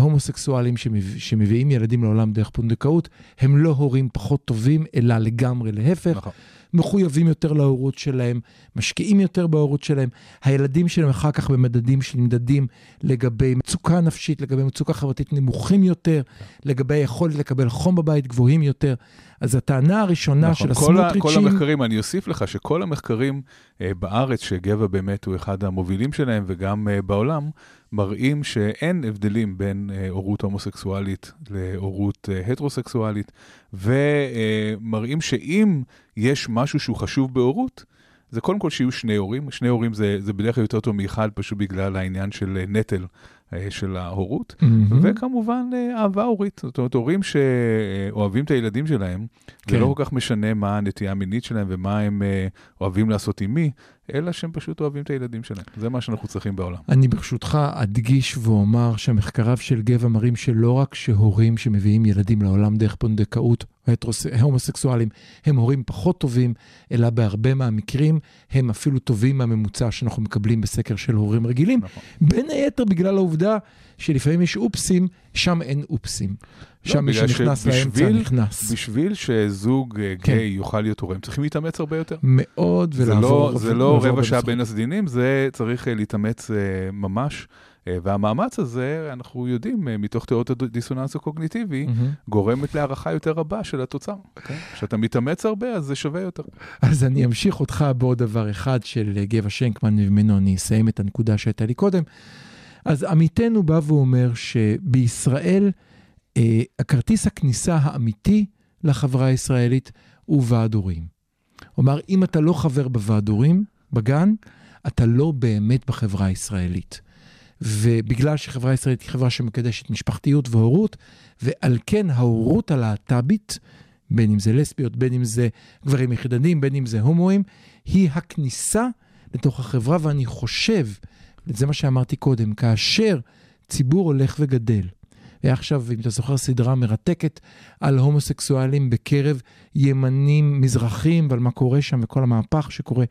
הומוסקסואלים שמב... שמביאים ילדים לעולם דרך פונדקאות, הם לא הורים פחות טובים, אלא לגמרי להפך. נכון. מחויבים יותר להורות שלהם, משקיעים יותר בהורות שלהם. הילדים שלהם אחר כך במדדים שנמדדים לגבי מצוקה נפשית, לגבי מצוקה חברתית נמוכים יותר, לגבי היכולת לקבל חום בבית גבוהים יותר. אז הטענה הראשונה נכון. של כל, ה- כל הסמוטריצ'ים... המחקרים, אני אוסיף לך שכל המחקרים אה, בארץ, שגבע באמת הוא אחד המובילים שלהם, וגם אה, בעולם, מראים שאין הבדלים בין אה, הורות הומוסקסואלית להורות אה, הטרוסקסואלית, ומראים שאם יש משהו שהוא חשוב בהורות, זה קודם כל שיהיו שני הורים, שני הורים זה, זה בדרך כלל יותר טוב מאחד, פשוט בגלל העניין של אה, נטל אה, של ההורות. מהמם. וכמובן אה, אהבה הורית, זאת אומרת, הורים שאוהבים את הילדים שלהם, כן. זה לא כל כך משנה מה הנטייה המינית שלהם ומה הם אה, אוהבים לעשות עם מי, אלא שהם פשוט אוהבים את הילדים שלהם. זה מה שאנחנו צריכים בעולם. אני ברשותך אדגיש ואומר שמחקריו של גבע מראים שלא רק שהורים שמביאים ילדים לעולם דרך פונדקאות. הומוסקסואלים, הם הורים פחות טובים, אלא בהרבה מהמקרים הם אפילו טובים מהממוצע שאנחנו מקבלים בסקר של הורים רגילים. נכון. בין היתר בגלל העובדה שלפעמים יש אופסים, שם אין אופסים. שם מי לא, שנכנס לאמצע נכנס. בשביל שזוג אה, כן. גיי יוכל להיות הורה, הם צריכים להתאמץ הרבה יותר. מאוד זה ולעבור... לא, זה לא רבע שעה. בין הצדינים, זה צריך אה, להתאמץ אה, ממש. והמאמץ הזה, אנחנו יודעים, מתוך תיאוריות הדיסוננס הקוגניטיבי, מהמם. גורמת להערכה יותר רבה של התוצר. כשאתה מתאמץ הרבה, אז זה שווה יותר. אז אני אמשיך אותך בעוד דבר אחד של גבע שנקמן, וממנו אני אסיים את הנקודה שהייתה לי קודם. אז עמיתנו בא ואומר שבישראל, אה, הכרטיס הכניסה האמיתי לחברה הישראלית הוא ועד הורים. כלומר, אם אתה לא חבר בוועד הורים, בגן, אתה לא באמת בחברה הישראלית. ובגלל שחברה הישראלית היא חברה שמקדשת משפחתיות והורות, ועל כן ההורות הלהט"בית, בין אם זה לסביות, בין אם זה גברים יחידנים, בין אם זה הומואים, היא הכניסה לתוך החברה, ואני חושב, זה מה שאמרתי קודם, כאשר ציבור הולך וגדל, היה עכשיו, אם אתה זוכר, סדרה מרתקת על הומוסקסואלים בקרב ימנים מזרחים ועל מה קורה שם וכל המהפך שקורה.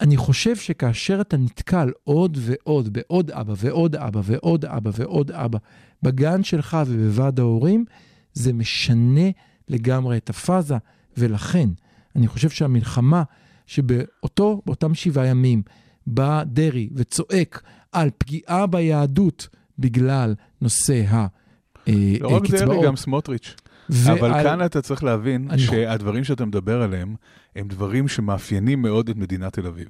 אני חושב שכאשר אתה נתקל עוד ועוד בעוד אבא ועוד אבא ועוד אבא ועוד אבא בגן שלך ובוועד ההורים, זה משנה לגמרי את הפאזה, ולכן אני חושב שהמלחמה שבאותו, באותם שבעה ימים, בא דרעי וצועק על פגיעה ביהדות בגלל נושא הקצבאות. לא רק דרעי, גם סמוטריץ'. ועל- אבל כאן אתה צריך להבין אני- שהדברים שאתה מדבר עליהם, הם דברים שמאפיינים מאוד את מדינת תל אביב.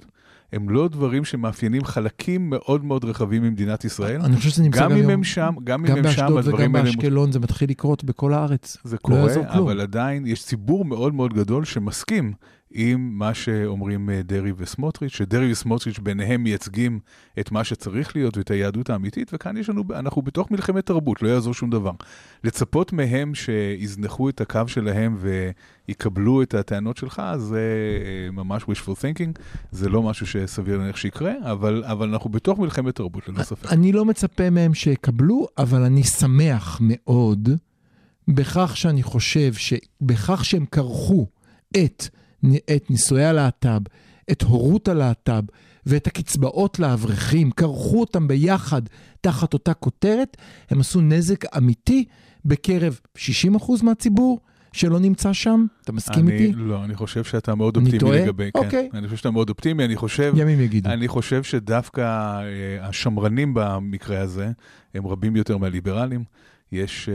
הם לא דברים שמאפיינים חלקים מאוד מאוד רחבים ממדינת ישראל. אני חושב שזה נמצא גם גם אם היום, הם שם, גם אם גם הם שם, באשדוד וגם הדברים האלה... באשקלון, זה מתחיל לקרות בכל הארץ. זה לא קורה, כלום. אבל עדיין יש ציבור מאוד מאוד גדול שמסכים עם מה שאומרים אה, דרעי וסמוטריץ', שדרעי וסמוטריץ' ביניהם מייצגים את מה שצריך להיות ואת היהדות האמיתית, וכאן יש לנו, אנחנו בתוך מלחמת תרבות, לא יעזור שום דבר. לצפות מהם שיזנחו את הקו שלהם ויקבלו את הטענות שלך, זה אה, ממש wishful thinking, זה לא משהו שסביר להניח שיקרה, אבל, אבל אנחנו בתוך מלחמת תרבות, ללא ספק. אני לא מצפה מהם שיקבלו, אבל אני שמח מאוד בכך שאני חושב שבכך שהם כרכו את, את נישואי הלהט"ב, את הורות הלהט"ב ואת הקצבאות לאברכים, כרכו אותם ביחד תחת אותה כותרת, הם עשו נזק אמיתי בקרב 60% מהציבור. שלא נמצא שם? אתה מסכים אני, איתי? לא, אני חושב שאתה מאוד אופטימי טועה? לגבי... אוקיי. כן, אני חושב שאתה מאוד אופטימי, אני חושב... ימים יגידו. אני חושב שדווקא אה, השמרנים במקרה הזה הם רבים יותר מהליברלים. יש אה,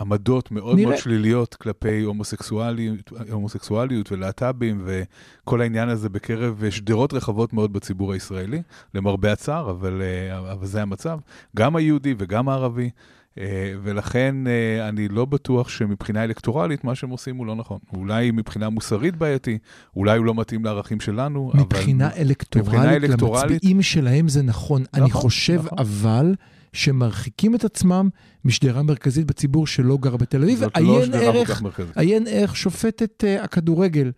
עמדות מאוד נראה. מאוד שליליות כלפי הומוסקסואליות, הומוסקסואליות ולהט"בים וכל העניין הזה בקרב שדרות רחבות מאוד בציבור הישראלי, למרבה הצער, אבל, אה, אבל זה המצב, גם היהודי וגם הערבי. אה, ולכן אה, אני לא בטוח שמבחינה אלקטורלית מה שהם עושים הוא לא נכון. אולי מבחינה מוסרית בעייתי, אולי הוא לא מתאים לערכים שלנו, אבל... מבחינה אלקטורלית, אלקטורלית- למצביעים שלהם זה נכון. אני נכון, חושב נכון. אבל שמרחיקים את עצמם משדרה מרכזית בציבור שלא גר בתל אביב. זאת לא שדרה כל כך מרכזית. עיין ערך שופטת uh, הכדורגל,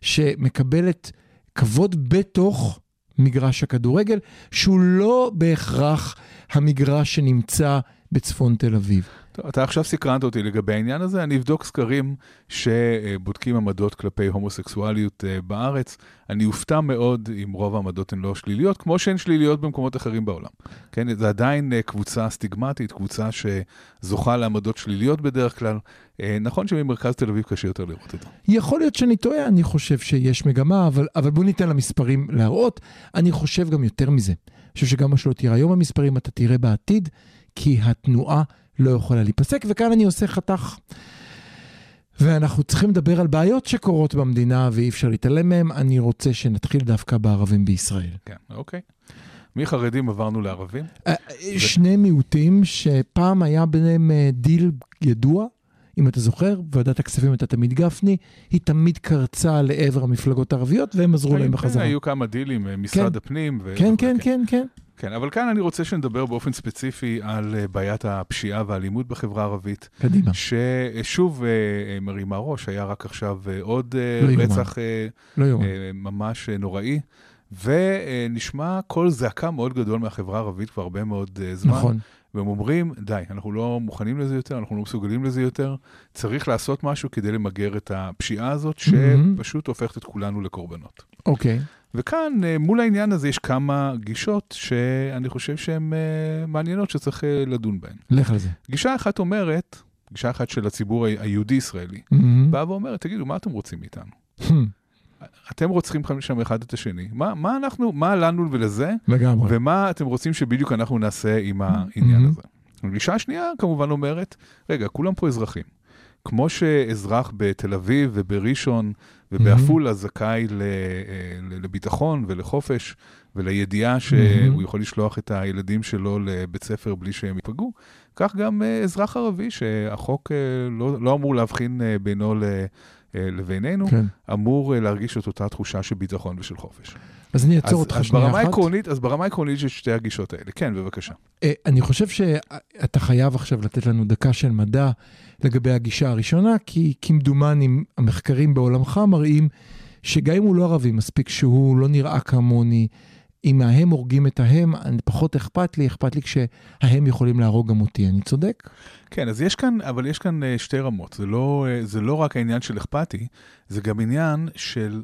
שמקבלת כבוד בתוך מגרש הכדורגל, שהוא לא בהכרח המגרש שנמצא בצפון תל אביב. טוב, אתה עכשיו סקרנת אותי לגבי העניין הזה, אני אבדוק סקרים שבודקים עמדות כלפי הומוסקסואליות אה, בארץ. אני אופתע מאוד אם רוב העמדות הן לא שליליות, כמו שהן שליליות במקומות אחרים בעולם. כן, זה עדיין אה, קבוצה סטיגמטית, קבוצה שזוכה לעמדות שליליות בדרך כלל. אה, נכון שממרכז תל אביב קשה יותר לראות את זה. יכול להיות שאני טועה, אני חושב שיש מגמה, אבל, אבל בואו ניתן למספרים להראות. אני חושב גם יותר מזה. אני חושב שגם מה שלא תראה היום במספרים, אתה תראה בעתיד, כי התנועה לא יכולה להיפסק, וכאן אני עושה חתך. ואנחנו צריכים לדבר על בעיות שקורות במדינה ואי אפשר להתעלם מהן. אני רוצה שנתחיל דווקא בערבים בישראל. כן, אוקיי. מחרדים עברנו לערבים. אה, שני מיעוטים שפעם היה ביניהם אה, דיל ידוע, אם אתה זוכר, ועדת הכספים הייתה תמיד גפני, היא תמיד קרצה לעבר המפלגות הערביות והם עזרו להם היו- בחזרה. כן, היו כמה דילים, אה, משרד הפנים. ו- כן, וכו', כן, כן, כן. כן, אבל כאן אני רוצה שנדבר באופן ספציפי על אה, בעיית הפשיעה והאלימות בחברה הערבית. קדימה. ששוב אה, מרימה ראש, היה רק עכשיו עוד לא. רצח לא ממש נוראי, ונשמע קול זעקה מאוד גדול מהחברה הערבית כבר הרבה מאוד זמן. נכון. והם אומרים, די, אנחנו לא מוכנים לזה יותר, אנחנו לא מסוגלים לזה יותר, צריך לעשות משהו כדי למגר את הפשיעה הזאת. שפשוט הופכת את כולנו לקורבנות. אוקיי. וכאן, אה, מול העניין הזה, יש כמה גישות שאני חושב שהן אה, מעניינות שצריך אה, לדון בהן. לך על זה. גישה אחת אומרת, גישה אחת של הציבור היהודי-ישראלי, מהמם. באה ואומרת, תגידו, מה אתם רוצים מאיתנו? אתם רוצחים שם אחד את השני, מה, מה אנחנו, מה לנו ולזה, לגמרי. ומה אתם רוצים שבדיוק אנחנו נעשה עם העניין Mhm. הזה? הגישה השנייה כמובן אומרת, רגע, כולם פה אזרחים. כמו שאזרח בתל אביב ובראשון ובעפולה זכאי ל- אה, לביטחון ולחופש ולידיעה שהוא יכול לשלוח את הילדים שלו לבית ספר בלי שהם ייפגעו, כך גם אה, אזרח ערבי שהחוק אה, לא, לא אמור להבחין בינו ל- לבינינו, כן. אמור אה, להרגיש את אותה תחושה של ביטחון ושל חופש. אז אני אעצור אותך שנייה אחת. העקרונית, אז ברמה העקרונית יש שתי הגישות האלה. כן, בבקשה. אה, אני חושב שאתה חייב עכשיו לתת לנו דקה של מדע לגבי הגישה הראשונה, כי כמדומני המחקרים בעולמך מראים שגם אם הוא לא ערבי, מספיק שהוא לא נראה כמוני, אם ההם הורגים את ההם, פחות אכפת לי, אכפת לי כשההם יכולים להרוג גם אותי, אני צודק? כן, אז יש כאן, אבל יש כאן אה, שתי רמות. זה לא, אה, זה לא רק העניין של אכפתי, זה גם עניין של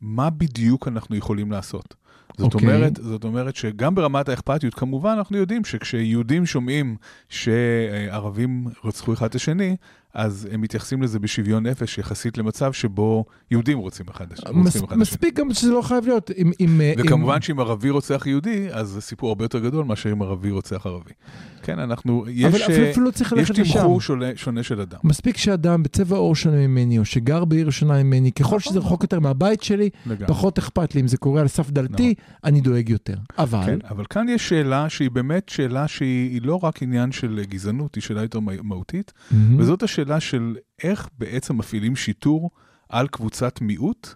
מה בדיוק אנחנו יכולים לעשות. זאת, אוקיי. אומרת, זאת אומרת שגם ברמת האכפתיות, כמובן אנחנו יודעים שכשיהודים שומעים שערבים רצחו אחד את השני, אז הם מתייחסים לזה בשוויון נפש יחסית למצב שבו יהודים רוצים אחד את השני. מס, השני. מספיק גם שזה לא חייב להיות. אם, אם, אה, וכמובן אם, שאם ערבי רוצח יהודי, אז זה סיפור הרבה יותר גדול מאשר אם ערבי רוצח ערבי. כן, אנחנו, יש, אבל אפילו, אה, אפילו לא צריך יש. תמחור שונה, שונה של אדם. מספיק שאדם בצבע עור שונה ממני, או שגר בעיר שונה ממני, ככל נכון. שזה רחוק יותר מהבית שלי, לגמרי. פחות אכפת לי. אם זה קורה על סף דלתי, אני דואג יותר. אבל, כן, אבל כאן יש שאלה שהיא באמת שאלה שהיא היא לא רק עניין של גזענות, היא שאלה יותר מה- מהותית. וזאת השאלה של איך בעצם מפעילים שיטור על קבוצת מיעוט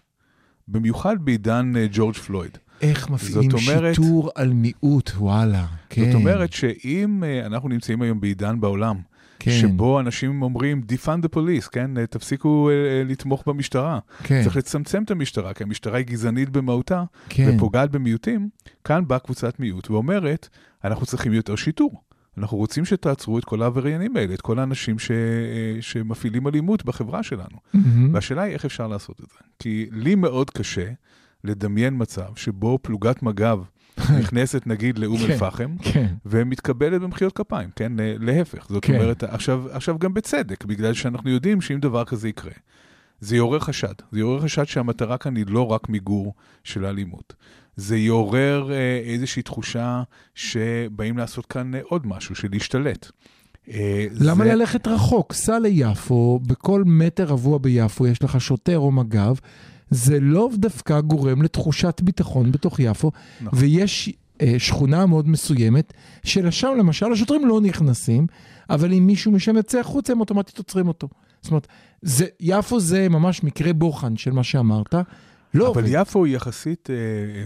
במיוחד בעידן אה, ג'ורג' פלויד. איך מפעילים אומרת- שיטור על מיעוט, וואלה. כן. זאת אומרת שאם אה, אנחנו נמצאים היום בעידן בעולם, כן, שבו אנשים אומרים, defund the police, כן? אה, תפסיקו לתמוך במשטרה. כן, צריך לצמצם את המשטרה, כי המשטרה היא גזענית במהותה, כן. ופוגעת במיעוטים. כאן באה קבוצת מיעוט ואומרת, אנחנו צריכים יותר שיטור. אנחנו רוצים שתעצרו את כל העבריינים האלה, את כל האנשים ש... אה, שמפעילים אלימות בחברה שלנו. מהמם. והשאלה היא איך אפשר לעשות את זה. כי לי מאוד קשה לדמיין מצב שבו פלוגת מג"ב נכנסת נגיד לאום כן. אל-פחם, כן, ומתקבלת במחיאות כפיים, כן? להפך. זאת כן. אומרת, עכשיו, עכשיו גם בצדק, בגלל שאנחנו יודעים שאם דבר כזה יקרה, זה יעורר חשד. זה יעורר חשד שהמטרה כאן היא לא רק מיגור של האלימות. זה יעורר אה, איזושהי תחושה שבאים לעשות כאן אה, עוד משהו, של להשתלט. אה, למה זה- ללכת רחוק? סע ליפו, בכל מטר רבוע ביפו יש לך שוטר או מג"ב, זה לא דווקא גורם לתחושת ביטחון בתוך יפו, נכון. ויש אה, שכונה מאוד מסוימת, שלשם למשל השוטרים לא נכנסים, אבל אם מישהו משם יוצא החוצה, הם אוטומטית עוצרים אותו. זאת אומרת, זה, יפו זה ממש מקרה בוחן של מה שאמרת. לא אבל עובד. יפו היא יחסית אה,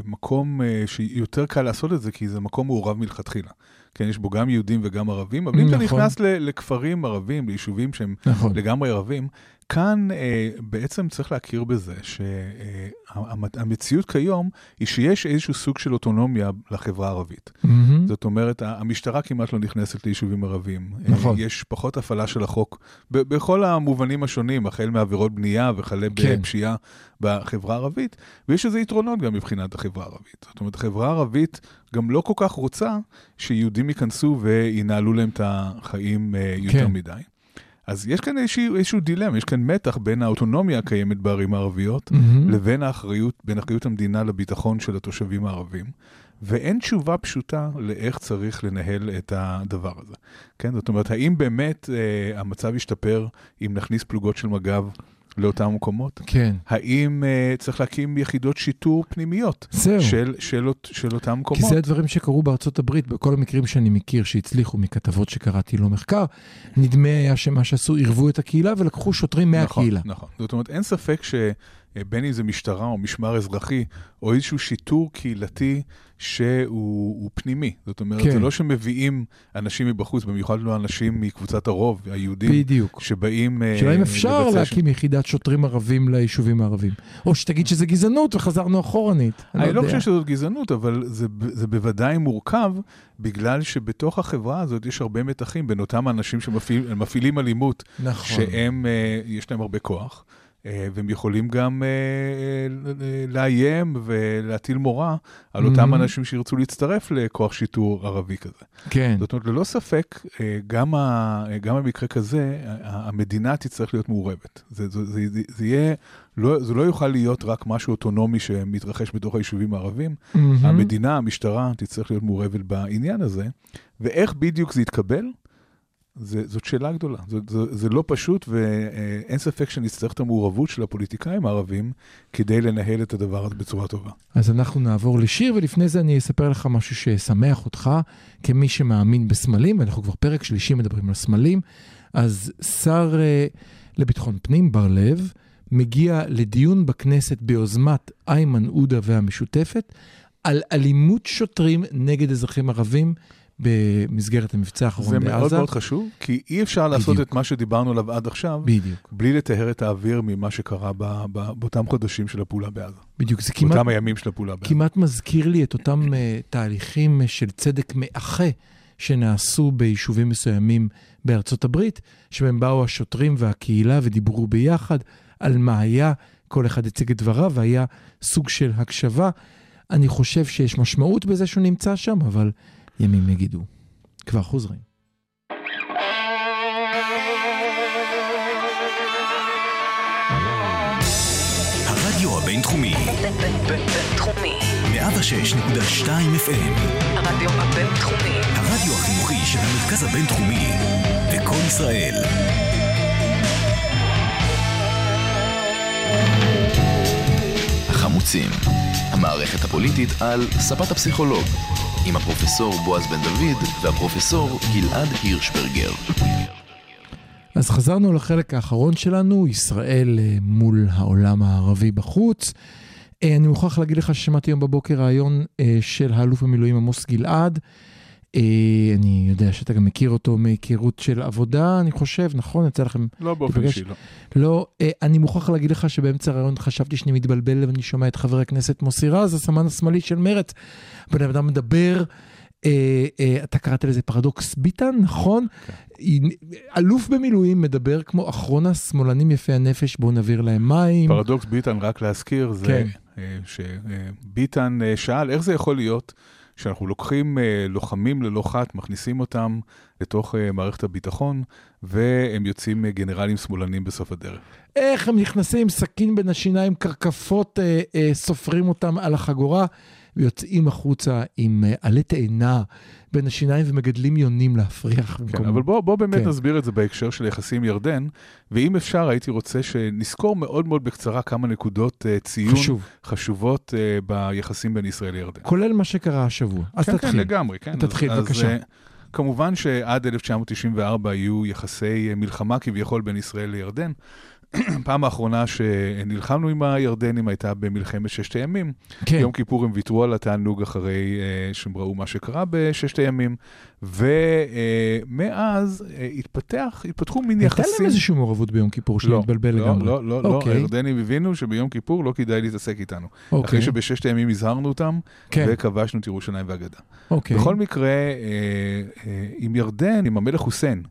מקום אה, שיותר קל לעשות את זה, כי זה מקום מעורב מלכתחילה. כן, יש בו גם יהודים וגם ערבים, אבל אם אתה נכון. נכנס ל- לכפרים ערבים, ליישובים שהם נכון. לגמרי ערבים, כאן אה, בעצם צריך להכיר בזה שהמציאות כיום היא שיש איזשהו סוג של אוטונומיה לחברה הערבית. מהמם. זאת אומרת, המשטרה כמעט לא נכנסת ליישובים ערבים. אה, נכון. יש פחות הפעלה של החוק בכל המובנים השונים, החל מעבירות בנייה וכלה כן. בפשיעה בחברה הערבית, ויש לזה יתרונות גם מבחינת החברה הערבית. זאת אומרת, החברה הערבית גם לא כל כך רוצה שיהודים ייכנסו וינהלו להם את החיים אה, יותר כן. מדי. אז יש כאן איזשהו, איזשהו דילמה, יש כאן מתח בין האוטונומיה הקיימת בערים הערביות מהמם. לבין האחריות, בין אחריות המדינה לביטחון של התושבים הערבים. ואין תשובה פשוטה לאיך צריך לנהל את הדבר הזה. כן, זאת אומרת, האם באמת אה, המצב ישתפר אם נכניס פלוגות של מג"ב לאותם מקומות? כן. האם אה, צריך להקים יחידות שיטור פנימיות זהו. של, של, של אותם כי מקומות? זה הדברים שקרו בארצות הברית, בכל המקרים שאני מכיר שהצליחו מכתבות שקראתי לו מחקר, נדמה היה שמה שעשו, עירבו את הקהילה ולקחו שוטרים מהקהילה. נכון, נכון. זאת אומרת, אין ספק שבין אם זה משטרה או משמר אזרחי, או איזשהו שיטור קהילתי שהוא הוא פנימי. זאת אומרת, כן. זה לא שמביאים אנשים מבחוץ, במיוחד לא אנשים מקבוצת הרוב, היהודים, בדיוק. שבאים... אה, שאלה אם אפשר להקים יחידת שוטרים ערבים ליישובים הערבים. או שתגיד שזה גזענות וחזרנו אחורנית. אני לא יודע. חושב שזאת גזענות, אבל זה, זה בוודאי מורכב, בגלל שבתוך החברה הזאת יש הרבה מתחים בין אותם אנשים שמפעילים אלימות, נכון. שהם, אה, יש להם הרבה כוח, אה, והם יכולים גם אה, אה, לאיים ולהטיל מורא על אותם. אנשים שירצו להצטרף לכוח שיטור ערבי כזה. כן. זאת אומרת, ללא ספק, אה, גם, ה, גם במקרה כזה, המדינה תצטרך להיות מעורבת. זה, זה, זה, זה, יהיה, לא, זה לא יוכל להיות רק משהו אוטונומי שמתרחש בתוך היישובים הערבים. מהמם. המדינה, המשטרה, תצטרך להיות מעורבת בעניין הזה, ואיך בדיוק זה יתקבל, זאת שאלה גדולה. זה, זה, זה לא פשוט, ואין ספק שנצטרך את המעורבות של הפוליטיקאים הערבים כדי לנהל את הדבר הזה בצורה טובה. אז אנחנו נעבור לשיר, ולפני זה אני אספר לך משהו שישמח אותך, כמי שמאמין בסמלים, ואנחנו כבר פרק שלישי מדברים על סמלים. אז שר uh, לביטחון פנים, בר לב, מגיע לדיון בכנסת ביוזמת איימן עודה והמשותפת, על אלימות שוטרים נגד אזרחים ערבים במסגרת המבצע האחרון זה בעזה. מאוד מאוד חשוב, כי אי אפשר לעשות בדיוק. את מה שדיברנו עליו עד עכשיו, בדיוק, בלי לטהר את האוויר ממה שקרה ב, ב, באותם חודשים של הפעולה בעזה. בדיוק. זה כמעט, באותם הימים של הפעולה בעזה. כמעט מזכיר לי את אותם uh, תהליכים uh, של צדק מאחה שנעשו ביישובים מסוימים בארצות הברית, שבהם באו השוטרים והקהילה ודיברו ביחד על מה היה, כל אחד הציג את דבריו, והיה סוג של הקשבה. אני חושב שיש משמעות בזה שהוא נמצא שם, אבל ימים יגידו. כבר חוזרים. הרדיו הבינתחומי, בינתחומי. 106.2 FM, הרדיו הבינתחומי. הרדיו החינוכי של המרכז הבינתחומי, לקום ישראל, החמוצים, המערכת הפוליטית על ספת הפסיכולוג, עם הפרופסור בועז בן דוד והפרופסור גלעד הירשברגר. אז חזרנו לחלק האחרון שלנו, ישראל אה, מול העולם הערבי בחוץ. אה, אני מוכרח להגיד לך ששמעתי היום בבוקר רעיון אה, של האלוף במילואים עמוס גלעד. אה, אני יודע שאתה גם מכיר אותו מהיכרות של עבודה, אני חושב, נכון? יצא לכם... לא באופן? אישי, לא. לא, אה, אני מוכרח להגיד לך שבאמצע הרעיון חשבתי שאני מתבלבל ואני שומע את חבר הכנסת מוסי רז, הסמן השמאלי של מרצ. בן אדם מדבר, אה, אה, אתה קראת לזה פרדוקס ביטן, נכון? אלוף במילואים מדבר כמו אחרון השמאלנים יפי הנפש, בואו נעביר להם מים. פרדוקס ביטן, רק להזכיר, זה כן. שביטן שאל איך זה יכול להיות שאנחנו לוקחים אה, לוחמים ללא חת, מכניסים אותם לתוך אה, מערכת הביטחון, והם יוצאים אה, גנרלים שמאלנים בסוף הדרך. איך הם נכנסים עם סכין בין השיניים, קרקפות, סופרים אותם על החגורה, ויוצאים החוצה עם עלה תאנה בין השיניים ומגדלים יונים להפריח כן, במקום. אבל בואו בוא באמת כן. נסביר את זה בהקשר של יחסים ירדן, ואם אפשר, הייתי רוצה שנזכור מאוד מאוד בקצרה כמה נקודות אה, ציון חשוב. חשובות אה, ביחסים בין ישראל לירדן. כולל מה שקרה השבוע. אז כן, תתחיל. כן, לגמרי, כן. תתחיל, אז, בבקשה. אז, אה, כמובן שעד 1994 היו יחסי מלחמה כביכול בין ישראל לירדן. פעם האחרונה שנלחמנו עם הירדנים הייתה במלחמת ששת הימים. כן. יום כיפור הם ויתרו על התענוג אחרי אה, שהם ראו מה שקרה בששת הימים, ומאז אה, התפתח, התפתחו מין הייתה יחסים... להם איזושהי מעורבות ביום כיפור שאני לא, מתבלבל לא, לגמרי. לא, לא, לא, אוקיי. הירדנים הבינו שביום כיפור לא כדאי להתעסק איתנו. אוקיי. אחרי שבששת הימים הזהרנו אותם, כן, וכבשנו את ירושלים והגדה. אוקיי. בכל מקרה, אה, אה, עם ירדן, עם המלך חוסיין,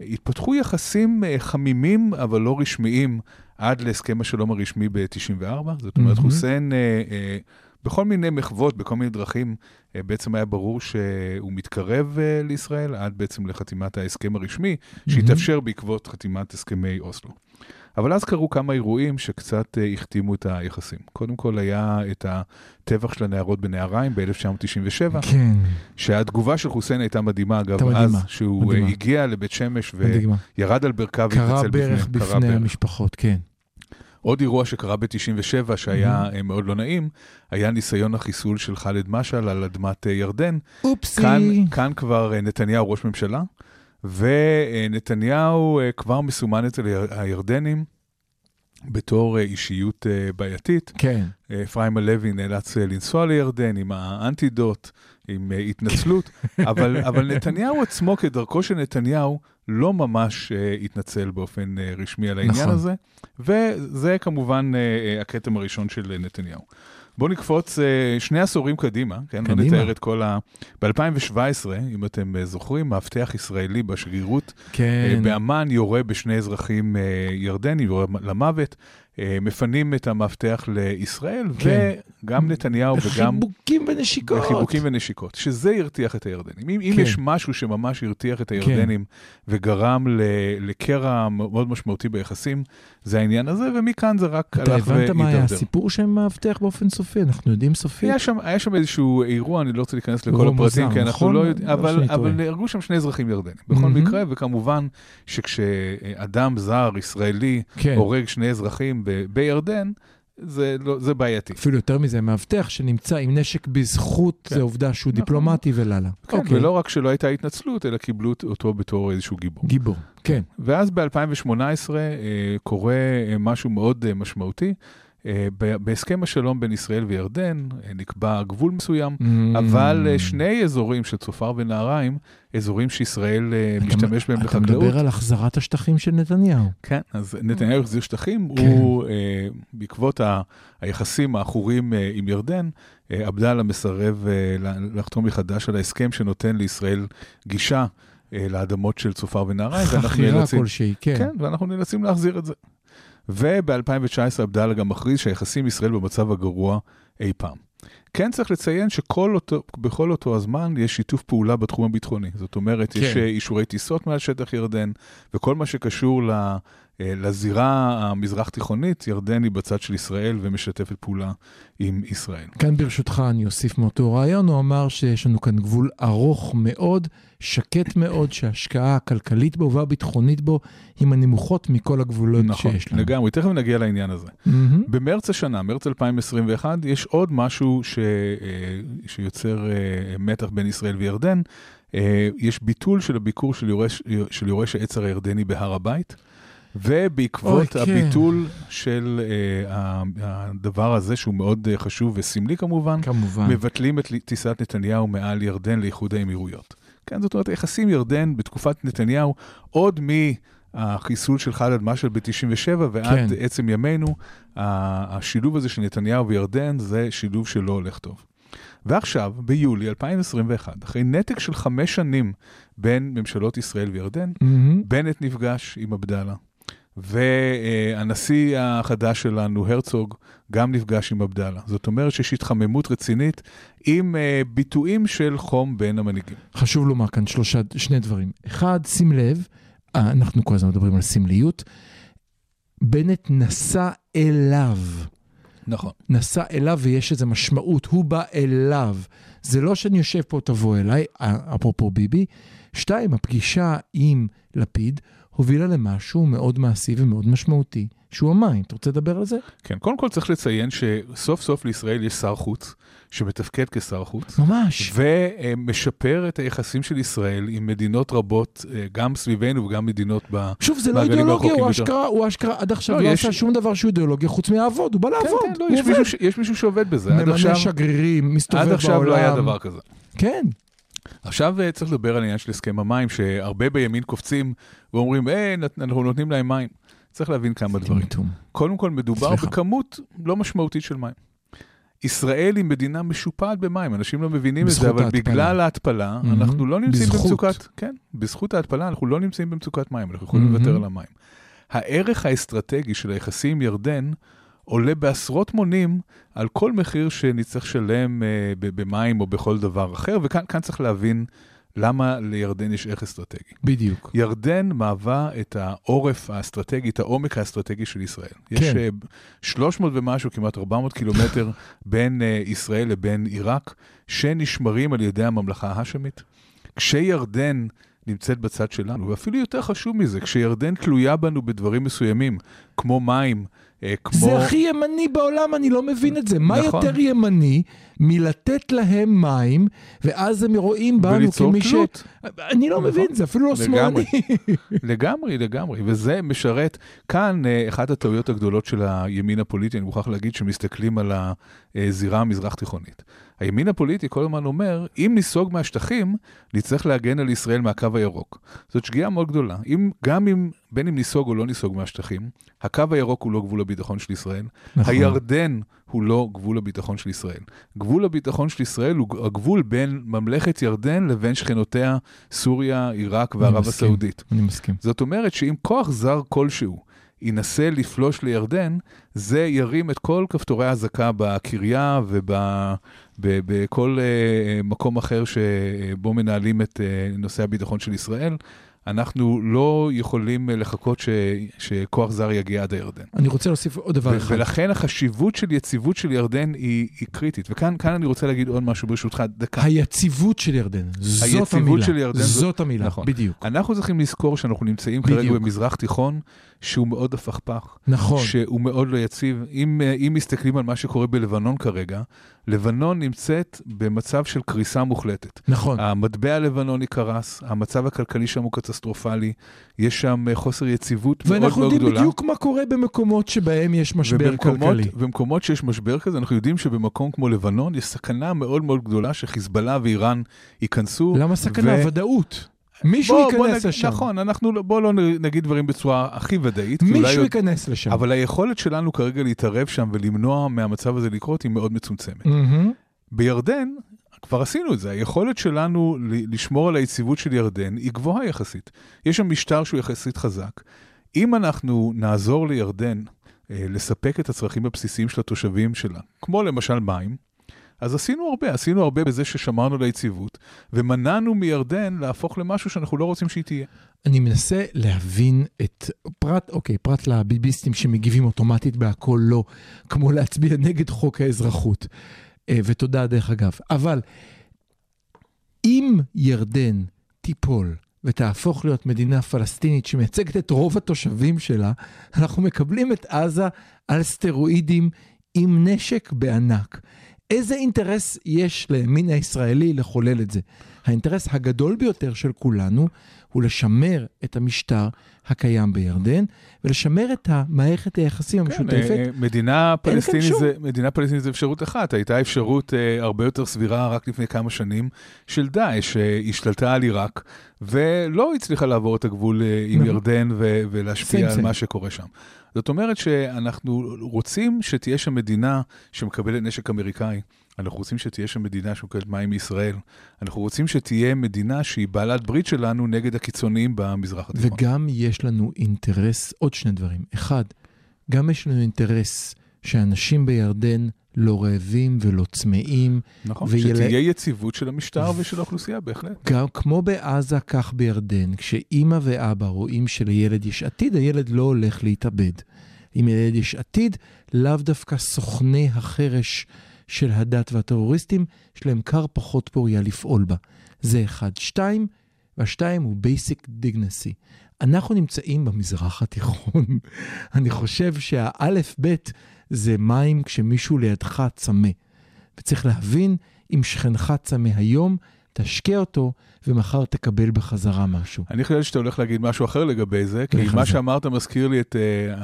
התפתחו יחסים אה, חמימים אבל לא רשמיים עד להסכם השלום הרשמי ב-94. זאת אומרת, מהמם. חוסיין, אה, אה, בכל מיני מחוות, בכל מיני דרכים, בעצם היה ברור שהוא מתקרב לישראל עד בעצם לחתימת ההסכם הרשמי, שהתאפשר בעקבות חתימת הסכמי אוסלו. אבל אז קרו כמה אירועים שקצת אה, החתימו את היחסים. קודם כל היה את הטבח של הנערות בנהריים ב-1997, כן, שהתגובה של חוסיין הייתה מדהימה, אגב, מדהימה, אז, שהוא מדהימה. אה, הגיע לבית שמש מדהימה. וירד על ברכיו קרה והתנצל בפני, בפני ברך. המשפחות, כן. עוד אירוע שקרה ב-97, שהיה אה, מאוד לא נעים, היה ניסיון החיסול של ח'אלד משעל על אדמת אה, ירדן. אופסי. כאן, כאן כבר אה, נתניהו ראש ממשלה, ונתניהו אה, כבר מסומן אצל הירדנים בתור אה, אישיות אה, בעייתית. כן. אפרים הלוי נאלץ לנסוע לירדן עם האנטידוט, עם התנצלות, אבל, אבל נתניהו עצמו, כדרכו של נתניהו, לא ממש התנצל באופן רשמי על העניין נכון. הזה, וזה כמובן הכתם הראשון של נתניהו. בואו נקפוץ אה, שני עשורים קדימה, כן? לא קדימה. נתאר את כל ה... ב-2017, אם אתם אה, זוכרים, מאבטח ישראלי בשגרירות אה, כן. באמ"ן יורה בשני אזרחים אה, ירדנים, יורה למוות, אה, מפנים את המאבטח לישראל, כן. וגם נתניהו וגם... חיבוקים ונשיקות. חיבוקים ונשיקות, שזה הרתיח את הירדנים. אם, אם כן. יש משהו שממש הרתיח את הירדנים וגרם ל- לקרע מאוד משמעותי ביחסים, זה העניין הזה, ומכאן זה רק אתה הלך הבנת מה היה והידרדר. הסיפור שהם מאבטח באופן סופי? אנחנו יודעים סופית? היה שם, היה שם איזשהו אירוע, אני לא רוצה להיכנס לכל הפרטים, כי אנחנו נכון? לא יודעים, לא אבל, שאני טועה. אבל נהרגו שם שני אזרחים ירדנים, בכל מהמם. מקרה, וכמובן שכשאדם זר, ישראלי, כן. הורג שני אזרחים בירדן, זה, לא, זה בעייתי. אפילו יותר מזה, מאבטח שנמצא עם נשק בזכות, כן. זה עובדה שהוא נכון. דיפלומטי ולאללה. כן, אוקיי. ולא רק שלא הייתה התנצלות, אלא קיבלו אותו בתור איזשהו גיבור. גיבור, כן. ואז ב-2018 אה, קורה אה, משהו מאוד אה, משמעותי. אה, בהסכם השלום בין ישראל וירדן אה, נקבע גבול מסוים, אבל אה, שני אזורים של צופר ונהריים, אזורים שישראל אתה- משתמש בהם אתה לחקלאות. מדבר על החזרת השטחים של נתניהו. כן, אז נתניהו החזיר שטחים, כן. הוא, אה, בעקבות ה- היחסים העכורים אה, עם ירדן, אה, עבדאללה מסרב אה, לחתום מחדש על ההסכם שנותן לישראל גישה לאדמות של צופר ונהריים, ואנחנו חכירה. כלשהי, כן. כן, ואנחנו נאלצים להחזיר את זה. וב-2019 עבדאללה גם מכריז שהיחסים עם ישראל במצב הגרוע אי פעם. כן צריך לציין שכל אותו, אותו הזמן יש שיתוף פעולה בתחום הביטחוני. זאת אומרת, יש כן. אה, אישורי טיסות מעל שטח ירדן, וכל מה שקשור ל, אה, לזירה המזרח-תיכונית, ירדן היא בצד של ישראל ומשתפת פעולה עם ישראל. כאן ברשותך אני אוסיף מאותו רעיון, הוא אמר שיש לנו כאן גבול ארוך מאוד, שקט מאוד, שההשקעה הכלכלית בו והביטחונית בו היא מהנמוכות מכל הגבולות נכון, שיש לנו. לגמרי, תכף נגיע לעניין הזה. מהמם. במרץ השנה, מרץ 2021, יש עוד משהו ש, אה, שיוצר אה, מתח בין ישראל וירדן. יש ביטול של הביקור של יורש, של יורש העצר הירדני בהר הבית. ובעקבות אוי, כן. הביטול של ה- הדבר הזה, שהוא מאוד אה, חשוב וסמלי כמובן, כמובן. מבטלים את טיסת נתניהו מעל ירדן לאיחוד האמירויות. כן, זאת אומרת, היחסים ירדן בתקופת נתניהו, עוד מהחיסול של ח'אלד משעל ב-97 ועד כן. עצם ימינו, השילוב הזה של נתניהו וירדן זה שילוב שלא הולך טוב. ועכשיו, ביולי 2021, אחרי נתק של חמש שנים בין ממשלות ישראל וירדן, מהמם. בנט נפגש עם עבדאללה, והנשיא החדש שלנו, הרצוג, גם נפגש עם עבדאללה. זאת אומרת שיש התחממות רצינית עם אה, ביטויים של חום בין המנהיגים. חשוב לומר כאן שלושה, שני דברים. אחד, שים לב, אה, אנחנו כל הזמן מדברים על סמליות. בנט נסע אליו. נכון. נסע אליו ויש איזו משמעות, הוא בא אליו. זה לא שאני יושב פה, תבוא אליי, אפרופו ביבי. שתיים, הפגישה עם לפיד הובילה למשהו מאוד מעשי ומאוד משמעותי, שהוא המים. אתה רוצה לדבר על זה? כן, קודם כל צריך לציין שסוף סוף לישראל יש שר חוץ, שמתפקד כשר חוץ. ממש. ומשפר את היחסים של ישראל עם מדינות רבות, אה, גם סביבנו וגם מדינות ב... שוב, זה לא אידיאולוגיה, הוא. אשכרה, הוא אשכרה עד עכשיו לא, לא יש- עשה שום דבר שהוא אידיאולוגיה חוץ מלעבוד, הוא בא כן, לעבוד. כן, לא, הוא יש עובד. מישהו, יש מישהו שעובד בזה. עד ממנה שגרירים, מסתובב עד בעולם. עכשיו לא היה דבר כזה. כן. עכשיו אה, צריך לדבר על העניין של הסכם המים, שהרבה בימין קופצים ואומרים, אה, אנחנו נותנים להם מים. צריך להבין כמה דברים. טמטום. קודם כל, מדובר סליחה. בכמות לא משמעותית של מים. ישראל היא מדינה משופעת במים, אנשים לא מבינים את זה, אבל ההתפלה. בגלל ההתפלה, מהמם. אנחנו לא נמצאים בזכות. במצוקת, כן, בזכות ההתפלה אנחנו לא נמצאים במצוקת מים, אנחנו יכולים מהמם. לוותר על המים. הערך האסטרטגי של היחסים עם ירדן עולה בעשרות מונים על כל מחיר שנצטרך לשלם אה, במים או בכל דבר אחר, וכאן כאן צריך להבין למה לירדן יש ערך אסטרטגי. בדיוק. ירדן מהווה את העורף האסטרטגי, את העומק האסטרטגי של ישראל. יש כן. אה, 300 ומשהו, כמעט 400 קילומטר בין אה, ישראל לבין עיראק, שנשמרים על ידי הממלכה ההאשמית. כשירדן נמצאת בצד שלנו, ואפילו יותר חשוב מזה, כשירדן תלויה בנו בדברים מסוימים, כמו מים, כמו... זה הכי ימני בעולם, אני לא מבין את זה. מה נכון. יותר ימני מלתת להם מים, ואז הם רואים בנו וליצור כמי ש... תלות. אני לא מבין, זה אפילו לא. שמאלני. לגמרי, לגמרי, וזה משרת, כאן אה, אחת הטעויות הגדולות של הימין הפוליטי, אני מוכרח להגיד שמסתכלים על הזירה המזרח תיכונית. הימין הפוליטי כל הזמן אומר, אם ניסוג מהשטחים, נצטרך להגן על ישראל מהקו הירוק. זאת שגיאה מאוד גדולה. אם, גם אם, בין אם ניסוג או לא ניסוג מהשטחים, הקו הירוק הוא לא גבול הביטחון של ישראל, נכון. הירדן הוא לא גבול הביטחון של ישראל. גבול הביטחון של ישראל הוא הגבול בין ממלכת ירדן לבין שכנותיה סוריה, עיראק וערב מסכים. הסעודית. אני מסכים. זאת אומרת שאם כוח זר כלשהו ינסה לפלוש לירדן, זה ירים את כל כפתורי האזעקה בקריה ובכל אה, מקום אחר שבו מנהלים את אה, נושא הביטחון של ישראל. אנחנו לא יכולים אה, לחכות ש, שכוח זר יגיע עד הירדן. אני רוצה להוסיף עוד דבר ו- אחד. ולכן החשיבות של יציבות של ירדן היא, היא קריטית. וכאן כאן אני רוצה להגיד עוד משהו ברשותך, דקה. היציבות של ירדן, זאת היציבות המילה. של ירדן, זאת זאת- המילה, נכון. בדיוק. אנחנו צריכים לזכור שאנחנו נמצאים כרגע בדיוק. במזרח תיכון שהוא מאוד הפכפך. נכון. שהוא מאוד לא יציב. אם, אה, אם מסתכלים על מה שקורה בלבנון כרגע, לבנון נמצאת במצב של קריסה מוחלטת. נכון. המטבע הלבנוני קרס, המצב הכלכלי שם הוא קטסטרופלי, יש שם אה, חוסר יציבות מאוד ואנחנו מאוד יודעים גדולה. בדיוק מה קורה במקומות שבהם יש משבר ובמקומות, כלכלי. במקומות שיש משבר כזה, אנחנו יודעים שבמקום כמו לבנון יש סכנה מאוד מאוד גדולה שחיזבאללה ואיראן ייכנסו. למה סכנה? ו- ודאות. מישהו בוא- בוא ייכנס נג- לשם. נכון, אנחנו לא- בוא לא נגיד דברים בצורה הכי ודאית. אולי מישהו עוד- ייכנס לשם. אבל היכולת שלנו כרגע להתערב שם ולמנוע מהמצב הזה לקרות היא מאוד מצומצמת. מהמם. בירדן, כבר עשינו את זה, היכולת שלנו לשמור על היציבות של ירדן היא גבוהה יחסית. יש שם משטר שהוא יחסית חזק. אם אנחנו נעזור לירדן אה, לספק את הצרכים הבסיסיים של התושבים שלה, כמו למשל מים, אז עשינו הרבה, עשינו הרבה בזה ששמרנו על היציבות, ומנענו מירדן להפוך למשהו שאנחנו לא רוצים שהיא תהיה. אני מנסה להבין את פרט, אוקיי, פרט לביביסטים שמגיבים אוטומטית בהכל לא, כמו להצביע נגד חוק האזרחות. אה, ותודה דרך אגב. אבל אם ירדן תיפול ותהפוך להיות מדינה פלסטינית שמייצגת את רוב התושבים שלה, אנחנו מקבלים את עזה על סטרואידים עם נשק בענק. איזה אינטרס יש לימין הישראלי לחולל את זה? האינטרס הגדול ביותר של כולנו הוא לשמר את המשטר הקיים בירדן, ולשמר את מערכת היחסים כן, המשותפת. אה, מדינה כאן פלסטינית זה, מדינה פלסטינית זה אפשרות אחת, הייתה אפשרות אה, הרבה יותר סבירה רק לפני כמה שנים של דאעש, שהשתלטה על עיראק, ולא הצליחה לעבור את הגבול אה, עם נכון. ירדן ו- ולהשפיע Same, על same. מה שקורה שם. זאת אומרת שאנחנו רוצים שתהיה שם מדינה שמקבלת נשק אמריקאי. אנחנו רוצים שתהיה שם מדינה שמקבלת מים מישראל. אנחנו רוצים שתהיה מדינה שהיא בעלת ברית שלנו נגד הקיצוניים במזרח התיכון. וגם יש לנו אינטרס, עוד שני דברים. אחד, גם יש לנו אינטרס שאנשים בירדן לא רעבים ולא צמאים, נכון, ויל- שתהיה יציבות של המשטר ושל האוכלוסייה, בהחלט. גם כמו בעזה, כך בירדן, כשאימא ואבא רואים שלילד יש עתיד, הילד לא הולך להתאבד. אם לילד יש עתיד, לאו דווקא סוכני החרש של הדת והטרוריסטים, יש להם כר פחות פוריה לפעול בה. זה אחד. שתיים, והשתיים הוא basic dignity. אנחנו נמצאים במזרח התיכון. אני חושב שהאלף-בית זה מים כשמישהו לידך צמא. וצריך להבין, אם שכנך צמא היום, תשקה אותו, ומחר תקבל בחזרה משהו. אני חושב שאתה הולך להגיד משהו אחר לגבי זה, כי מה. שאמרת מזכיר לי את uh,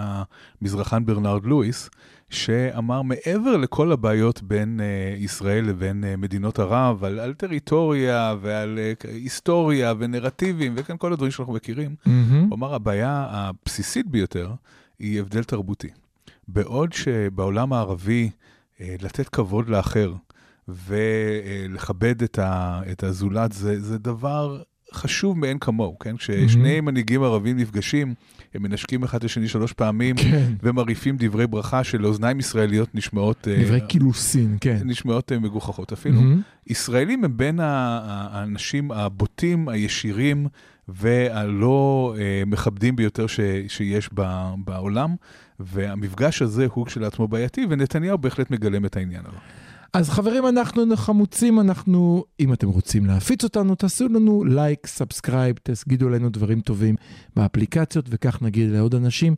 המזרחן ברנרד לואיס, שאמר מעבר לכל הבעיות בין uh, ישראל לבין uh, מדינות ערב, על, על טריטוריה ועל uh, היסטוריה ונרטיבים וכן כל הדברים שאנחנו מכירים, מהמם. הוא אמר הבעיה הבסיסית ביותר היא הבדל תרבותי. בעוד שבעולם הערבי אה, לתת כבוד לאחר ולכבד את, ה, את הזולת זה, זה דבר חשוב מאין כמוהו, כן? כששני מנהיגים ערבים נפגשים, הם מנשקים אחד את השני שלוש פעמים כן. ומרעיפים דברי ברכה שלאוזניים ישראליות נשמעות, אה, דברי קילוסין, כן. נשמעות אה, מגוחכות אפילו. מהמם. ישראלים הם בין האנשים הבוטים, הישירים והלא אה, מכבדים ביותר ש, שיש ב, בעולם, והמפגש הזה הוא כשלעצמו בעייתי, ונתניהו בהחלט מגלם את העניין הזה. אז חברים, אנחנו חמוצים, אנחנו, אם אתם רוצים להפיץ אותנו, תעשו לנו לייק, subscribe, תגידו לנו דברים טובים באפליקציות, וכך נגיד לעוד אנשים